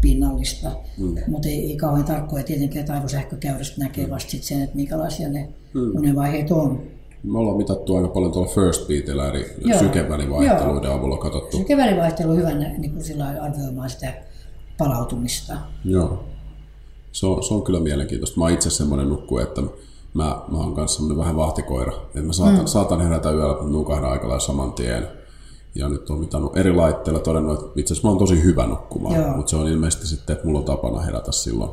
pinnallista. Mm. Mutta ei, ei kauhean tarkkoja tietenkään, että aivosähkökäyrästä näkee vasta sit sen, että minkälaisia ne mm. unenvaiheet on. Me ollaan mitattu aika paljon tuolla First Beatillä eri Joo. sykevälivaihteluiden avulla katsottu. Sykevälivaihtelu on hyvä niin kuin sillä arvioimaan sitä palautumista. Joo. Se on, se on kyllä mielenkiintoista. Mä itse semmoinen nukkuja, että mä, mä oon kanssa semmoinen vähän vahtikoira. Että mä saatan, mm. saatan herätä yöllä, mutta nukahdan aika lailla saman tien. Ja nyt on mitannut eri laitteilla todennut, että itse asiassa mä oon tosi hyvä nukkumaan. Joo. Mutta se on ilmeisesti sitten, että mulla on tapana herätä silloin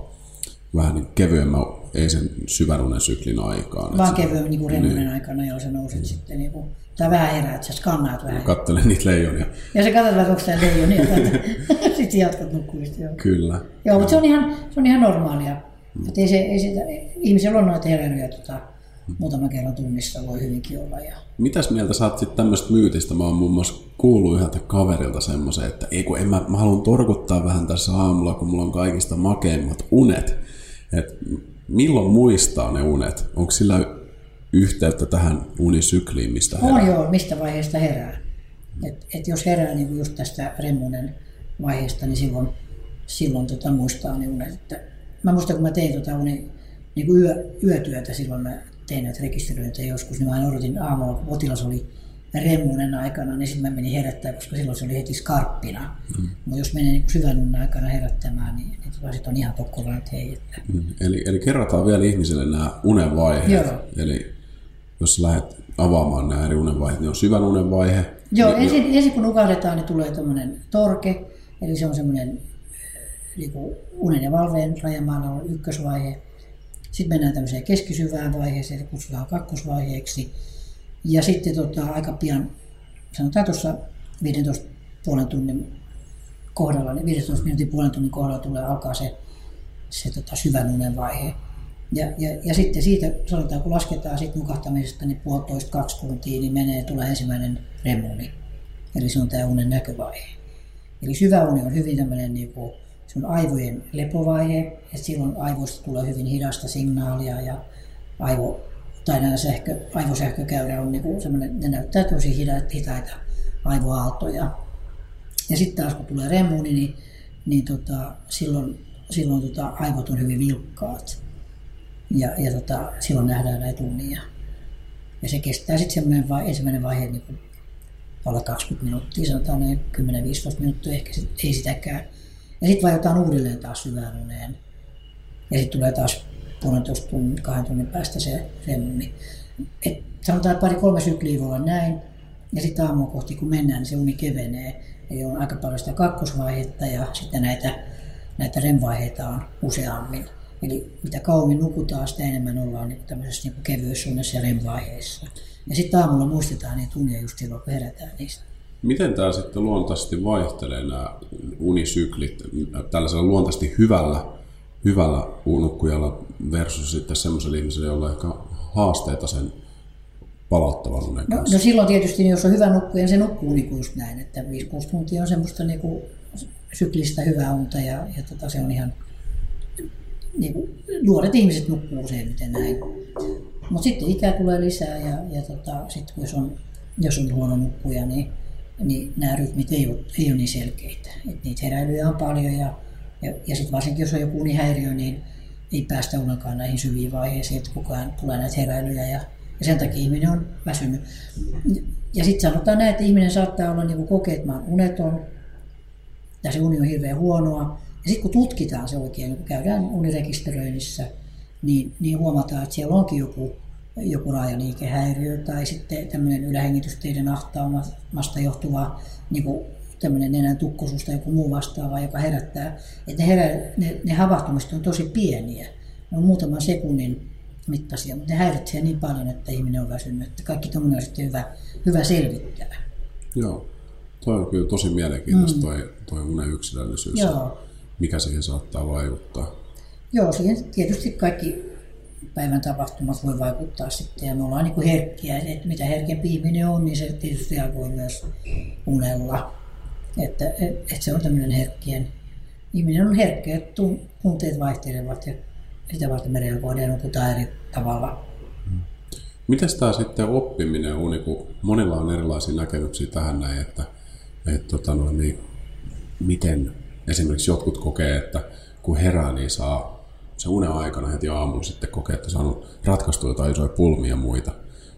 vähän niin kevyemmän, ei sen syvän unen syklin aikaan. Vaan se- kevyen niin remmin aikana, joo, sä nouset mm. sitten, niin kuin, tai vähän heräät, sä skannaat vähän. Kattelen niitä leijonia. Ja sä katsot, että onko tämä leijonia, sitten jatkat nukkumista, joo. Kyllä. Joo, mutta se on ihan, se on ihan normaalia. Mm. Että ei se, ei sitä, ihmisellä on noita heräilyjä tota, muutama kerran tunnissa voi hyvinkin olla. Ja... Mitäs mieltä sä oot sitten tämmöistä myytistä? Mä oon muun muassa kuullut yhdeltä kaverilta semmoisen, että ei kun en mä, mä haluan torkuttaa vähän tässä aamulla, kun mulla on kaikista makeimmat unet. Et milloin muistaa ne unet? Onko sillä yhteyttä tähän unisykliin, mistä herää? On joo, mistä vaiheesta herää. Et, et jos herää niin just tästä remmunen vaiheesta, niin silloin, silloin tota, muistaa ne unet. Että mä muistan, kun mä tein tota uni, niin kuin yö, yötyötä silloin mä tein näitä rekisteröintejä joskus, niin mä odotin aamulla, kun potilas oli remmunen aikana, niin sitten mä menin herättää, koska silloin se oli heti skarppina. Mm. Mutta jos menee niin syvän aikana herättämään, niin, niin tota sitten on ihan tokkolla, että hei. Että... Mm. Eli, eli kerrotaan vielä ihmisille nämä unenvaiheet. Joo. Eli jos lähdet avaamaan nämä eri unenvaiheet, niin on syvän unenvaihe. Joo, niin, ensin, ensin kun nukahdetaan, niin tulee tämmöinen torke, eli se on semmoinen niin unen ja valveen rajamaalla on ykkösvaihe. Sitten mennään tämmöiseen keskisyvään vaiheeseen, eli kutsutaan kakkosvaiheeksi. Ja sitten tota, aika pian, sanotaan tuossa 15 puolen tunnin kohdalla, niin 15 minuutin puolen tunnin kohdalla tulee alkaa se, se tota, syvän unen vaihe. Ja, ja, ja sitten siitä, sanotaan kun lasketaan sit nukahtamisesta, niin puolitoista kaksi tuntia, niin menee, tulee ensimmäinen remuni. Eli se on tämä unen näkövaihe. Eli syvä uni on hyvin tämmöinen niin kuin, se on aivojen lepovaihe, että silloin aivoista tulee hyvin hidasta signaalia ja aivo, tai sähkö, aivosähkökäyrä on niin semmoinen, ne näyttää tosi hitaita, aivoaaltoja. Ja sitten taas kun tulee remuni, niin, niin tota, silloin, silloin tota, aivot on hyvin vilkkaat. Ja, ja tota, silloin nähdään näitä unia. Ja se kestää sitten semmoinen vai, ensimmäinen vaihe niin kuin alle 20 minuuttia, sanotaan noin 10-15 minuuttia, ehkä sit, ei sitäkään. Ja sitten vaihdetaan uudelleen taas syvään uneen. Ja sitten tulee taas puolentoista tunnin, kahden tunnin päästä se remmi. Et sanotaan, pari-kolme sykliä voi olla näin. Ja sitten aamua kohti, kun mennään, niin se uni kevenee. Eli on aika paljon sitä kakkosvaihetta ja sitten näitä, näitä REM-vaiheita on useammin. Eli mitä kauemmin nukutaan, sitä enemmän ollaan niin tämmöisessä niin kevyessä unessa ja REM-vaiheessa. Ja sitten aamulla muistetaan niitä unia just silloin, kun herätään niistä. Miten tämä sitten luontaisesti vaihtelee nämä unisyklit tällaisella luontaisesti hyvällä, hyvällä unukkujalla versus sitten semmoisella ihmisellä, jolla ehkä haasteita sen palauttavan unen no, no, silloin tietysti, jos on hyvä nukkuja, se nukkuu niin kuin just näin, että 5-6 tuntia on semmoista niin kuin syklistä hyvää unta ja, ja tota, se on ihan niin kuin, nuoret ihmiset nukkuu useimmiten näin. Mutta sitten ikää tulee lisää ja, ja tota, sitten jos on, jos on huono nukkuja, niin, niin nämä rytmit ei ole, ei ole niin selkeitä. Et niitä heräilyjä on paljon ja, ja, ja sitten varsinkin jos on joku unihäiriö, niin ei päästä ollenkaan näihin syviin vaiheisiin, että koko ajan tulee näitä heräilyjä ja, ja sen takia ihminen on väsynyt. Ja sitten sanotaan näin, että ihminen saattaa olla niin kokea, että mä oon uneton, ja se uni on hirveän huonoa, ja sitten kun tutkitaan se oikein, kun käydään unirekisteröinnissä, niin, niin huomataan, että siellä onkin joku, joku raajaliikehäiriö tai sitten tämmöinen ylähengitysteiden ahtaamasta johtuva niin kuin tämmöinen nenän tukkosuus tai joku muu vastaava, joka herättää. Että ne, herä, ne, ne havahtumiset on tosi pieniä. Ne on muutaman sekunnin mittaisia, mutta ne häiritsee niin paljon, että ihminen on väsynyt. Että kaikki tämmöinen on sitten hyvä, hyvä selvittää. Joo, toi on kyllä tosi mielenkiintoista mm. toi, toi unen yksilöllisyys. Joo mikä siihen saattaa vaikuttaa? Joo, siihen tietysti kaikki päivän tapahtumat voi vaikuttaa sitten ja me ollaan niin kuin herkkiä, että mitä herkempi ihminen on, niin se tietysti voi myös unella. Että, että se on tämmöinen herkkien, ihminen on herkkä, että tunteet vaihtelevat ja sitä varten me reagoidaan nukutaan eri tavalla. Miten tämä sitten oppiminen on, niin kun monilla on erilaisia näkemyksiä tähän näin, että, että tota no, niin, miten esimerkiksi jotkut kokee, että kun herää, niin saa se unen aikana heti aamulla sitten kokee, että saanut ratkaistua jotain isoja pulmia ja muita.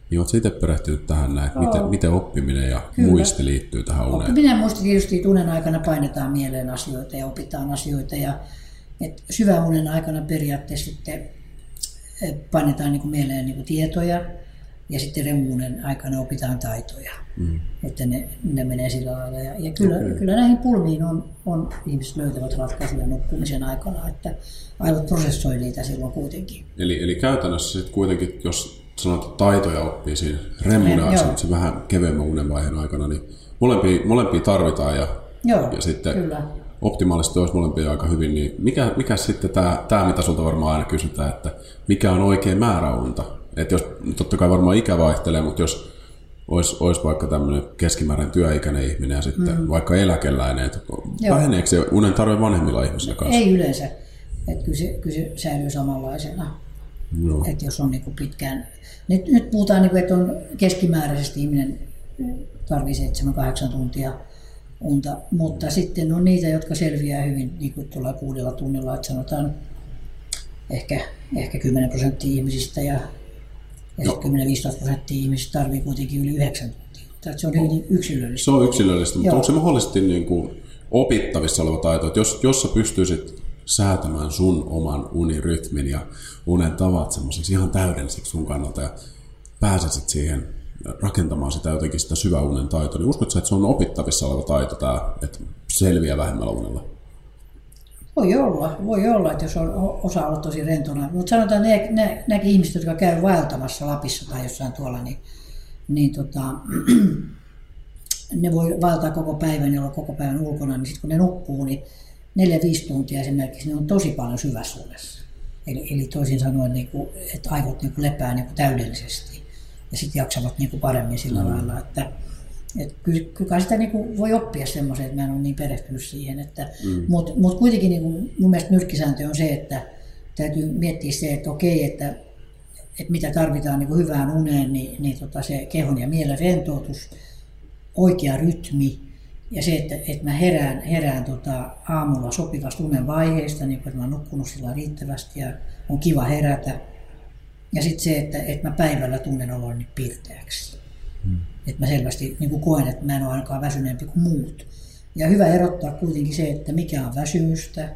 Niin oletko itse perehtynyt tähän näin, että miten, miten oppiminen ja Kyllä. muisti liittyy tähän uneen? Oppiminen muisti tietysti unen aikana painetaan mieleen asioita ja opitaan asioita. Ja, et syvän unen aikana periaatteessa sitten eh, painetaan niin kuin mieleen niin kuin tietoja ja sitten remuunen aikana opitaan taitoja. Mm. Että ne, ne menee sillä lailla. Ja, ja kyllä, okay. kyllä näihin pulmiin on, on ihmiset löytävät ratkaisuja nukkumisen aikana, että aivot prosessoi niitä silloin kuitenkin. Eli, eli käytännössä sitten kuitenkin, jos sanot, että taitoja oppii siinä remuunen se vähän kevyemmän unenvaiheen aikana, niin molempia, molempia tarvitaan ja, joo, ja sitten kyllä. optimaalisesti olisi molempia aika hyvin, niin mikä, mikä sitten tämä, tämä mitä sulta varmaan aina kysytään, että mikä on oikea määrä unta? Että jos, totta kai varmaan ikä vaihtelee, mutta jos olisi, olisi vaikka tämmöinen keskimääräinen työikäinen ihminen ja sitten mm. vaikka eläkeläinen, että väheneekö se unen tarve vanhemmilla ihmisillä kanssa? Ei yleensä. Että kyllä, se, kyllä se säilyy samanlaisena. No. Että jos on niin kuin pitkään... Nyt, nyt puhutaan, niin kuin, että on keskimääräisesti ihminen tarvitsee 7-8 tuntia unta, mutta sitten on niitä, jotka selviää hyvin niin kuin tuolla kuudella tunnilla, että sanotaan ehkä, ehkä 10 prosenttia ihmisistä ja, ja 10-15 prosenttia ihmisistä tarvii kuitenkin yli 9 tuntia. Että se on hyvin yksilöllistä. Se on yksilöllistä, mutta Joo. onko se mahdollisesti niin kuin opittavissa oleva taito, että jos, jos sä pystyisit säätämään sun oman unirytmin ja unen tavat semmoisiksi ihan täydellisiksi sun kannalta ja pääsisit siihen rakentamaan sitä jotenkin sitä syväunen taitoa, niin uskotko että se on opittavissa oleva taito tämä, että selviää vähemmällä unella? Voi olla, voi olla, että jos on osa ollut tosi rentona. Mutta sanotaan, ne, ne, näkin ihmiset, jotka käy vaeltamassa Lapissa tai jossain tuolla, niin, niin tota, ne voi vaeltaa koko päivän ja olla koko päivän ulkona, niin sitten kun ne nukkuu, niin neljä 5 tuntia esimerkiksi, ne on tosi paljon syväsuudessa. Eli, eli toisin sanoen, niin kuin, että aivot niin kuin lepää niin kuin täydellisesti ja sitten jaksavat niin kuin paremmin sillä mm. lailla, että et kyllä, kyllä sitä niin kuin voi oppia semmoisen, että mä en ole niin perehtynyt siihen. Että, mm. Mutta mut kuitenkin niin kuin mun mielestä nyrkkisääntö on se, että täytyy miettiä se, että okei, että, että mitä tarvitaan niin kuin hyvään uneen, niin, niin tota se kehon ja mielen rentoutus, oikea rytmi ja se, että, että mä herään, herään tota aamulla sopivasta unen vaiheesta, niin että mä oon nukkunut sillä riittävästi ja on kiva herätä. Ja sitten se, että, että mä päivällä tunnen oloni pirteäksi. Hmm. Että mä selvästi niin kuin koen, että mä en ole ainakaan väsyneempi kuin muut. Ja hyvä erottaa kuitenkin se, että mikä on väsymystä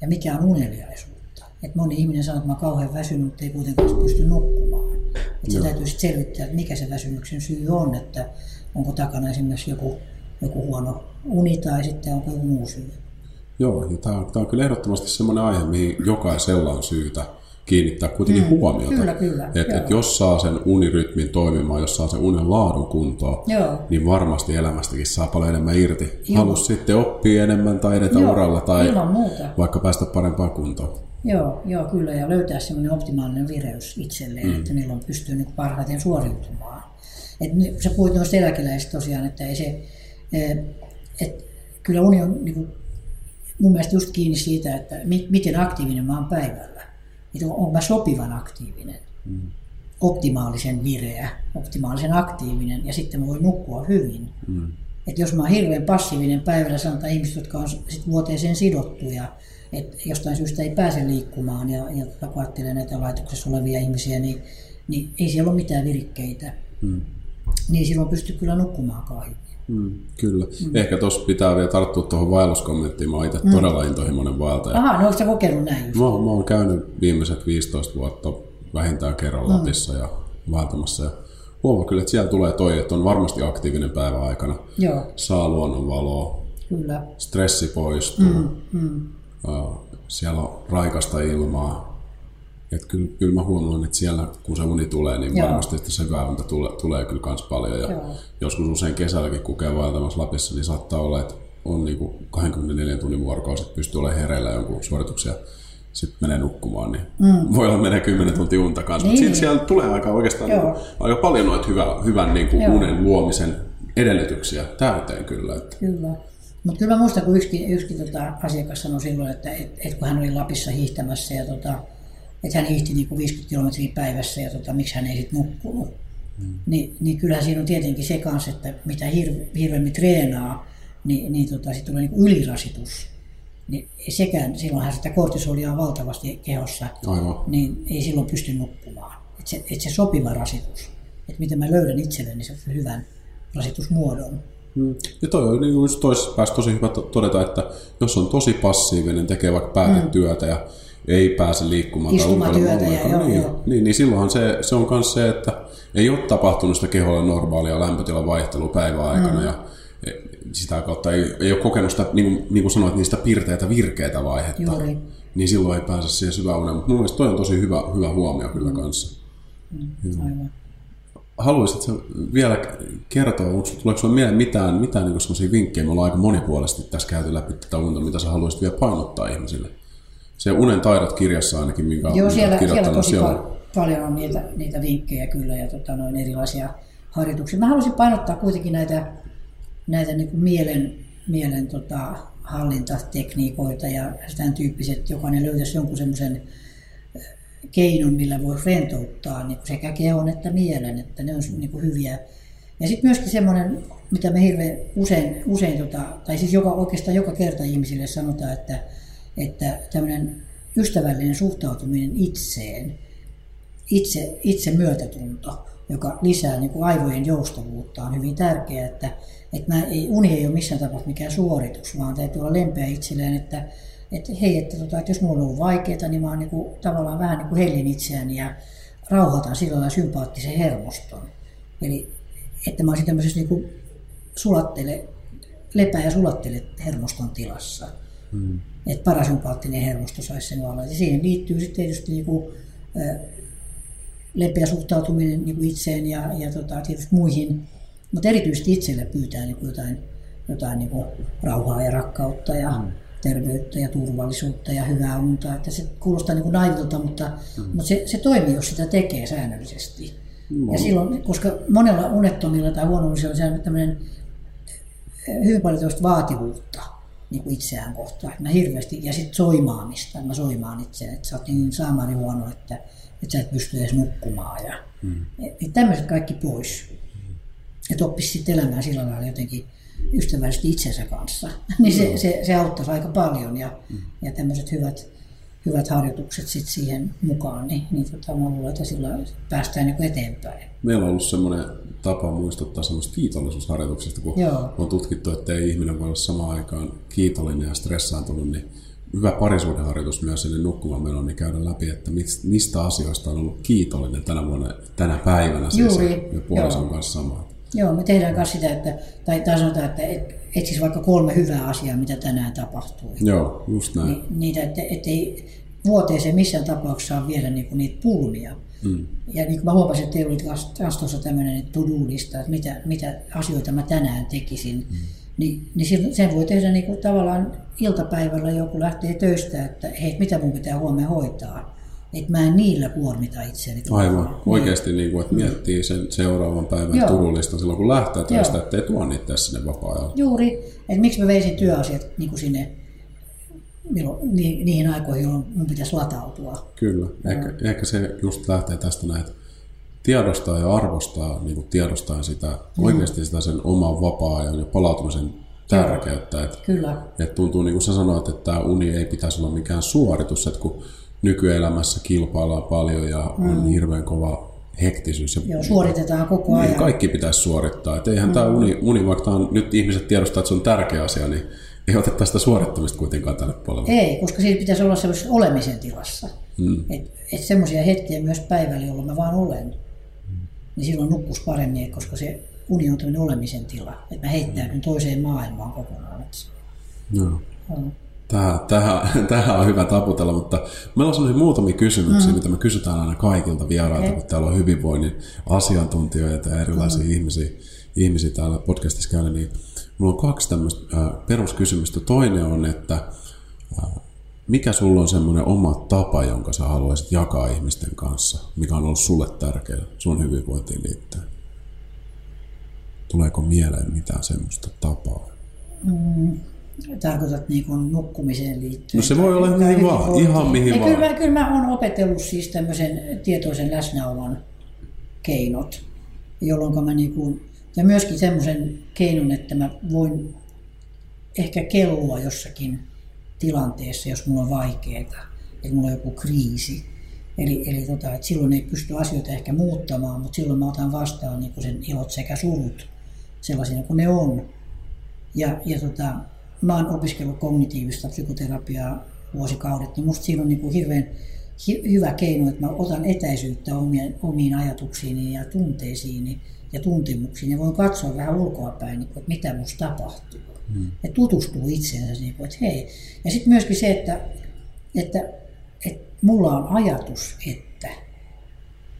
ja mikä on uneliaisuutta. Että moni ihminen sanoo, että mä oon kauhean väsynyt, mutta ei kuitenkaan pysty nukkumaan. Että se täytyy sitten selvittää, että mikä se väsymyksen syy on, että onko takana esimerkiksi joku, joku huono uni tai sitten onko joku muu syy. Joo, ja tämä on, tämä on kyllä ehdottomasti sellainen aihe, mihin jokaisella on syytä kiinnittää kuitenkin mm, huomiota. Kyllä, kyllä. Että et jos saa sen unirytmin toimimaan, jos saa sen unen laadun kuntoon, joo. niin varmasti elämästäkin saa paljon enemmän irti. Joo. Halus sitten oppia enemmän tai edetä joo, uralla tai vaikka päästä parempaan kuntoon. Joo, joo, kyllä, ja löytää semmoinen optimaalinen vireys itselleen, mm. että milloin pystyy niin parhaiten suoriutumaan. Et sä puhuit noista eläkeläisistä tosiaan, että ei se, eh, et kyllä uni on niin kuin, mun mielestä just kiinni siitä, että miten aktiivinen mä oon päivällä että onko mä sopivan aktiivinen, mm. optimaalisen vireä, optimaalisen aktiivinen ja sitten mä voin nukkua hyvin. Mm. Että jos mä oon hirveän passiivinen päivällä, sanotaan ihmiset, jotka on sit vuoteeseen sidottuja, että jostain syystä ei pääse liikkumaan ja, ja tota, kun ajattelee näitä laitoksessa olevia ihmisiä, niin, niin ei siellä ole mitään virikkeitä. Mm. Niin silloin pystyy kyllä nukkumaan hyvin. Mm, kyllä. Mm. Ehkä tuossa pitää vielä tarttua tuohon vaelluskommenttiin. Mä oon itse mm. todella intohimoinen vaeltaja. Aha, no oletko kokeillut näin just? Mä, mä oon käynyt viimeiset 15 vuotta vähintään kerran mm. Lapissa ja vaeltamassa. Ja huomaa kyllä, että siellä tulee toi, että on varmasti aktiivinen päivä aikana. Joo. Saa luonnonvaloa. Kyllä. Stressi poistuu. Mm. Mm. Siellä on raikasta ilmaa että kyllä, kyllä mä huomaan, että siellä kun se uni tulee, niin Joo. varmasti että se hyvä unta tulee, tulee kyllä myös paljon. Ja Joo. joskus usein kesälläkin, kun käy vaeltamassa Lapissa, niin saattaa olla, että on niin kuin 24 tunnin vuorokausi, että pystyy olemaan hereillä jonkun suorituksia sitten menee nukkumaan, niin mm. voi olla menee 10 tuntia unta kanssa. Niin. Mutta siellä tulee aika oikeastaan niin kuin, aika paljon noita hyvä, hyvän niin kuin unen luomisen edellytyksiä täyteen kyllä. Että. Kyllä. Mutta kyllä mä muistan, kun yksikin, yksikin tota asiakas sanoi silloin, että et, et kun hän oli Lapissa hiihtämässä ja tota, että hän hiihti niin kuin 50 kilometriä päivässä ja tota, miksi hän ei sitten nukkunut. Mm. Ni, niin kyllähän siinä on tietenkin se kanssa, että mitä hirve, hirveämmin treenaa, niin, niin tota, sitten tulee niin ylirasitus. Niin sekään, silloinhan sitä kortisolia on valtavasti kehossa, Aivan. niin ei silloin pysty nukkumaan. Että se, et se sopiva rasitus, että miten mä löydän itselleni sen hyvän rasitusmuodon. Mm. Ja toi on niin toisessa päässä tosi hyvä todeta, että jos on tosi passiivinen, tekee vaikka päätetyötä mm. ja ei pääse liikkumaan tai ulkoilemaan ja joo, niin, joo. Niin, niin silloinhan se, se on myös se, että ei ole tapahtunut sitä keholle normaalia lämpötilan vaihtelua päivän aikana mm. ja e, sitä kautta ei, ei ole kokenut sitä, niin kuin, niin kuin sanoit, niistä pirteitä, virkeitä vaihetta. Juuri. Niin silloin ei pääse siihen syvään uneen. Mutta mun mielestä toi on tosi hyvä, hyvä huomio kyllä mm. kanssa. Mm. Aivan. Haluaisitko vielä kertoa, onko, tuleeko sinulle mieleen mitään, mitään niin sellaisia vinkkejä? Me ollaan aika monipuolisesti tässä käyty läpi tätä unta, mitä sä haluaisit vielä painottaa ihmisille? Se Unen taidot kirjassa ainakin, minkä Joo, siellä, siellä, tosi siellä, paljon on niitä, niitä vinkkejä kyllä ja tota, noin erilaisia harjoituksia. Mä haluaisin painottaa kuitenkin näitä, näitä niin kuin mielen, mielen tota, hallintatekniikoita ja tämän tyyppiset, jokainen löytäisi jonkun semmoisen keinon, millä voi rentouttaa niin sekä kehon että mielen, että ne on niin kuin hyviä. Ja sitten myöskin semmoinen, mitä me hirveän usein, usein tota, tai siis joka, oikeastaan joka kerta ihmisille sanotaan, että, että tämmöinen ystävällinen suhtautuminen itseen, itse, itse myötätunto, joka lisää niin kuin aivojen joustavuutta, on hyvin tärkeää, että, että mä ei, uni ei ole missään tapauksessa mikään suoritus, vaan täytyy olla lempeä itselleen, että, että hei, että, tota, että jos mulla on vaikeaa, niin mä oon niin kuin, tavallaan vähän niin kuin hellin itseäni ja rauhoitan sillä lailla sympaattisen hermoston. Eli että mä olisin tämmöisessä niin kuin sulattele, lepää ja sulattele hermoston tilassa. Mm. Että parasympaattinen hermosto saisi sen vallan. Ja siihen liittyy sitten tietysti niin kuin, ä, lepeä suhtautuminen niin kuin itseen ja, ja tota, tietysti muihin, mutta erityisesti itselle pyytää niin kuin jotain, jotain niin kuin rauhaa ja rakkautta ja mm. terveyttä ja turvallisuutta ja hyvää unta. Että se kuulostaa niin kuin naivitolta, mutta, mm. mutta se, se toimii, jos sitä tekee säännöllisesti. Mm. Ja silloin, koska monella unettomilla tai huonomisilla on tämmöinen hyvin paljon vaativuutta niin kuin itseään kohtaan. Mä hirveästi, ja sitten soimaamista, mä soimaan itse, että sä oot niin saamani huono, että, että sä et pysty edes nukkumaan. Ja, mm. Niin tämmöiset kaikki pois. Mm. Että oppisi sitten elämään sillä lailla jotenkin ystävällisesti itsensä kanssa. niin se, se, se auttaisi aika paljon ja, mm. ja tämmöiset hyvät, hyvät harjoitukset sit siihen mukaan, niin, niin tota, mä luulen, että sillä päästään niin eteenpäin. Meillä on ollut semmoinen tapa muistuttaa semmoista kiitollisuusharjoituksesta, kun Joo. on tutkittu, että ei ihminen voi olla samaan aikaan kiitollinen ja stressaantunut, niin hyvä parisuudenharjoitus myös ennen nukkumaan menon, niin käydä läpi, että mistä asioista on ollut kiitollinen tänä vuonna, tänä päivänä siis Juuri. ja puolison kanssa samaa. Joo, me tehdään myös sitä, että, tai, tai sanotaan, että et, etsis vaikka kolme hyvää asiaa, mitä tänään tapahtui. Joo, just näin. Ni, niitä, että ei vuoteeseen missään tapauksessa saa viedä niinku niitä pulmia. Mm. Ja niin kuin mä huomasin, että teillä oli taas tuossa tämmöinen to-do-lista, että mitä, mitä asioita mä tänään tekisin. Mm. Niin, niin sen voi tehdä niin kuin tavallaan iltapäivällä joku lähtee töistä, että hei, mitä mun pitää huomenna hoitaa. Että mä en niillä kuormita itseäni. Aivan. Niin. Oikeasti, niin kuin, että miettii sen seuraavan päivän Joo. silloin, kun lähtee töistä, ettei tuo niitä sinne vapaa-ajalla. Juuri. Että miksi mä veisin työasiat niin kuin sinne niihin aikoihin, jolloin mun pitäisi latautua. Kyllä. Ehkä, no. ehkä se just lähtee tästä näin, että tiedostaa ja arvostaa niin kuin tiedostaa sitä, mm. oikeasti sitä sen oman vapaa-ajan ja palautumisen tärkeyttä. Että, Kyllä. Että tuntuu, niin kuin sä sanoit, että tämä uni ei pitäisi olla mikään suoritus, että kun nykyelämässä kilpaillaan paljon ja mm. on hirveän kova hektisyys. Ja Joo, suoritetaan koko niin, ajan. Niin, kaikki pitäisi suorittaa. Että eihän mm. tämä uni, uni, vaikka tämä on, nyt ihmiset tiedostaa, että se on tärkeä asia, niin ei oteta sitä suorittamista kuitenkaan tälle puolelle. Ei, koska siinä pitäisi olla sellaisessa olemisen tilassa. Mm. Että et semmoisia hetkiä myös päivällä, jolloin mä vaan olen, mm. niin silloin nukkus paremmin, koska se uni on tämmöinen olemisen tila. Että mä heittäydyn toiseen maailmaan kokonaan. No. Mm. Tähän, tähän, tähän on hyvä taputella, mutta meillä on sellaisia muutamia kysymyksiä, mm. mitä me kysytään aina kaikilta vierailta, okay. kun täällä on hyvinvoinnin asiantuntijoita ja erilaisia mm. ihmisiä, ihmisiä täällä podcastissa käydä, niin Mulla on kaksi tämmöistä äh, peruskysymystä. Toinen on, että äh, mikä sulla on semmoinen oma tapa, jonka sä haluaisit jakaa ihmisten kanssa, mikä on ollut sulle tärkeä sun hyvinvointiin liittyen? Tuleeko mieleen mitään semmoista tapaa? Mm, tarkoitat niin kuin nukkumiseen liittyen? No se voi olla mihin vaan, ihan mihin Ei, vaan. Kyllä, kyllä mä oon opetellut siis tämmöisen tietoisen läsnäolon keinot, jolloin mä niin kuin ja myöskin semmoisen keinon, että mä voin ehkä kellua jossakin tilanteessa, jos mulla on vaikeaa, että mulla on joku kriisi. Eli, eli tota, että silloin ei pysty asioita ehkä muuttamaan, mutta silloin mä otan vastaan niin sen ilot sekä surut sellaisina kuin ne on. Ja, ja tota, mä oon opiskellut kognitiivista psykoterapiaa vuosikaudet, niin musta siinä on niin kuin hirveän hi, hyvä keino, että mä otan etäisyyttä omien, omiin ajatuksiini ja tunteisiini ja tuntemuksiin ja voin katsoa vähän ulkoapäin, niin kuin, että mitä minusta tapahtuu. Hmm. Ja tutustuu itseensä, niin kuin, että hei. Ja sitten myöskin se, että, että, että mulla on ajatus, että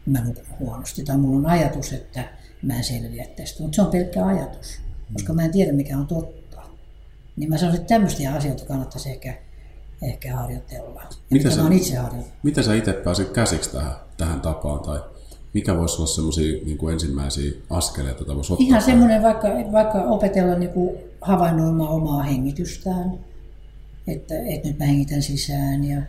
mä nukun huonosti, tai mulla on ajatus, että mä en selviä tästä, mutta se on pelkkä ajatus, koska mä en tiedä mikä on totta. Niin mä sanoisin, että tämmöisiä asioita kannattaisi ehkä ehkä harjoitella. Ja mitä sä- itse harjoitellut. Miten sä itse pääsit käsiksi tähän, tähän tapaan, tai mikä voisi olla semmoisia niin kuin ensimmäisiä askeleita, joita voisi ottaa? Ihan semmoinen vaikka, vaikka opetella niin kuin havainnoimaan omaa hengitystään, että, että nyt mä hengitän sisään ja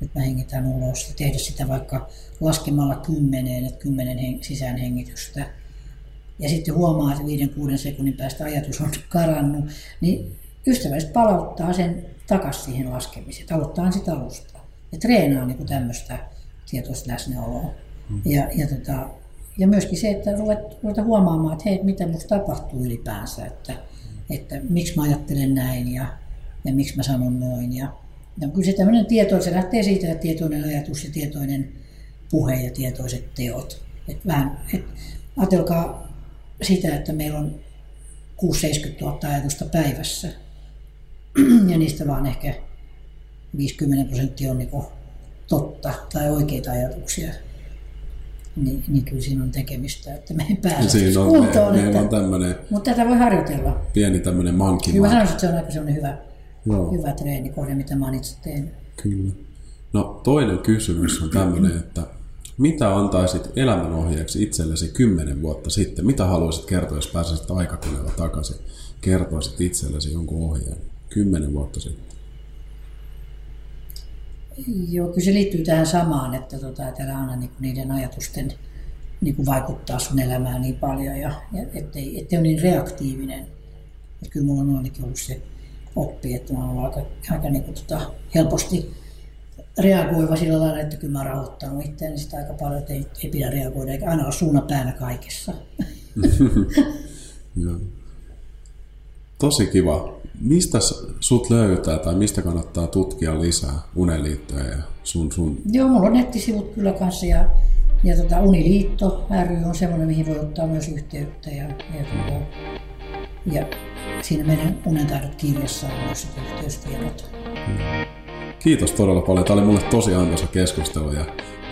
nyt mä hengitän ulos ja tehdä sitä vaikka laskemalla kymmeneen, että kymmenen hen, sisään hengitystä. Ja sitten huomaa, että viiden kuuden sekunnin päästä ajatus on karannut, niin ystävällisesti palauttaa sen takaisin siihen laskemiseen. Aloittaa sitä alusta ja treenaa niin kuin tämmöistä tietoista läsnäoloa. Ja, ja, tota, ja myöskin se, että ruvet, ruveta huomaamaan, että hei, mitä minusta tapahtuu ylipäänsä, että, että miksi mä ajattelen näin ja, ja miksi mä sanon noin. Ja, ja kyllä se tämmöinen tieto, se lähtee siitä, että tietoinen ajatus ja tietoinen puhe ja tietoiset teot. Et vähän, et, ajatelkaa sitä, että meillä on 6-70 000 ajatusta päivässä ja niistä vaan ehkä 50 prosenttia on niinku totta tai oikeita ajatuksia. Niin, niin kyllä siinä on tekemistä, että me ei pääse Siinä on, kuntoon. me, että, on tämmöinen mutta tätä voi harjoitella. pieni tämmöinen monkey Kyllä mä sanoisin, että se on aika sellainen hyvä, Joo. hyvä treenikohde, mitä mä oon itse tehnyt. Kyllä. No toinen kysymys on tämmöinen, että mitä antaisit elämänohjeeksi itsellesi kymmenen vuotta sitten? Mitä haluaisit kertoa, jos pääsisit aikakoneella takaisin? Kertoisit itsellesi jonkun ohjeen kymmenen vuotta sitten. Joo, kyllä se liittyy tähän samaan, että tota, että älä aina niinku niiden ajatusten niinku vaikuttaa sun elämään niin paljon ja, ja ettei, ettei ole niin reaktiivinen. Et kyllä mulla on ainakin ollut se oppi, että mä ollut aika, aika niinku tota, helposti reagoiva sillä lailla, että kyllä mä oon rauhoittanut itseäni sitä aika paljon, että ei, ei pidä reagoida eikä aina olla suuna päänä kaikessa. Joo. Tosi kiva. Mistä sut löytää tai mistä kannattaa tutkia lisää uneliittoja ja sun, sun Joo, mulla on nettisivut kyllä kanssa ja, ja tota Uniliitto ry on semmoinen, mihin voi ottaa myös yhteyttä ja, ja, tota, ja siinä meidän unentaidot kirjassa on myös yhteystiedot. Kiitos todella paljon. Tämä oli mulle tosi antoisa keskustelu ja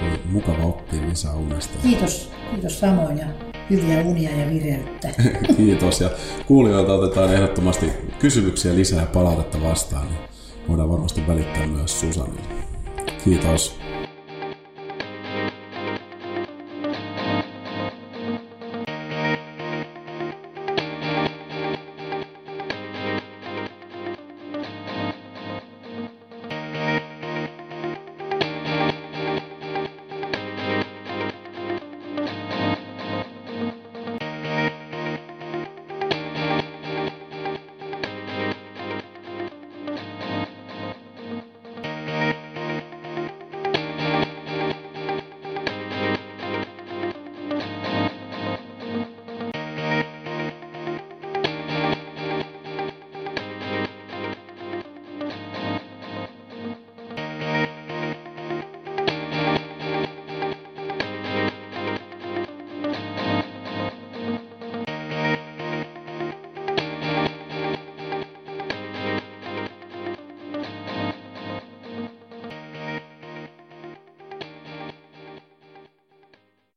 oli mukava oppia lisää unesta. Kiitos, kiitos samoin ja hyviä unia ja vireyttä. Kiitos ja kuulijoilta otetaan ehdottomasti kysymyksiä lisää ja palautetta vastaan. Niin voidaan varmasti välittää myös Susanille. Kiitos.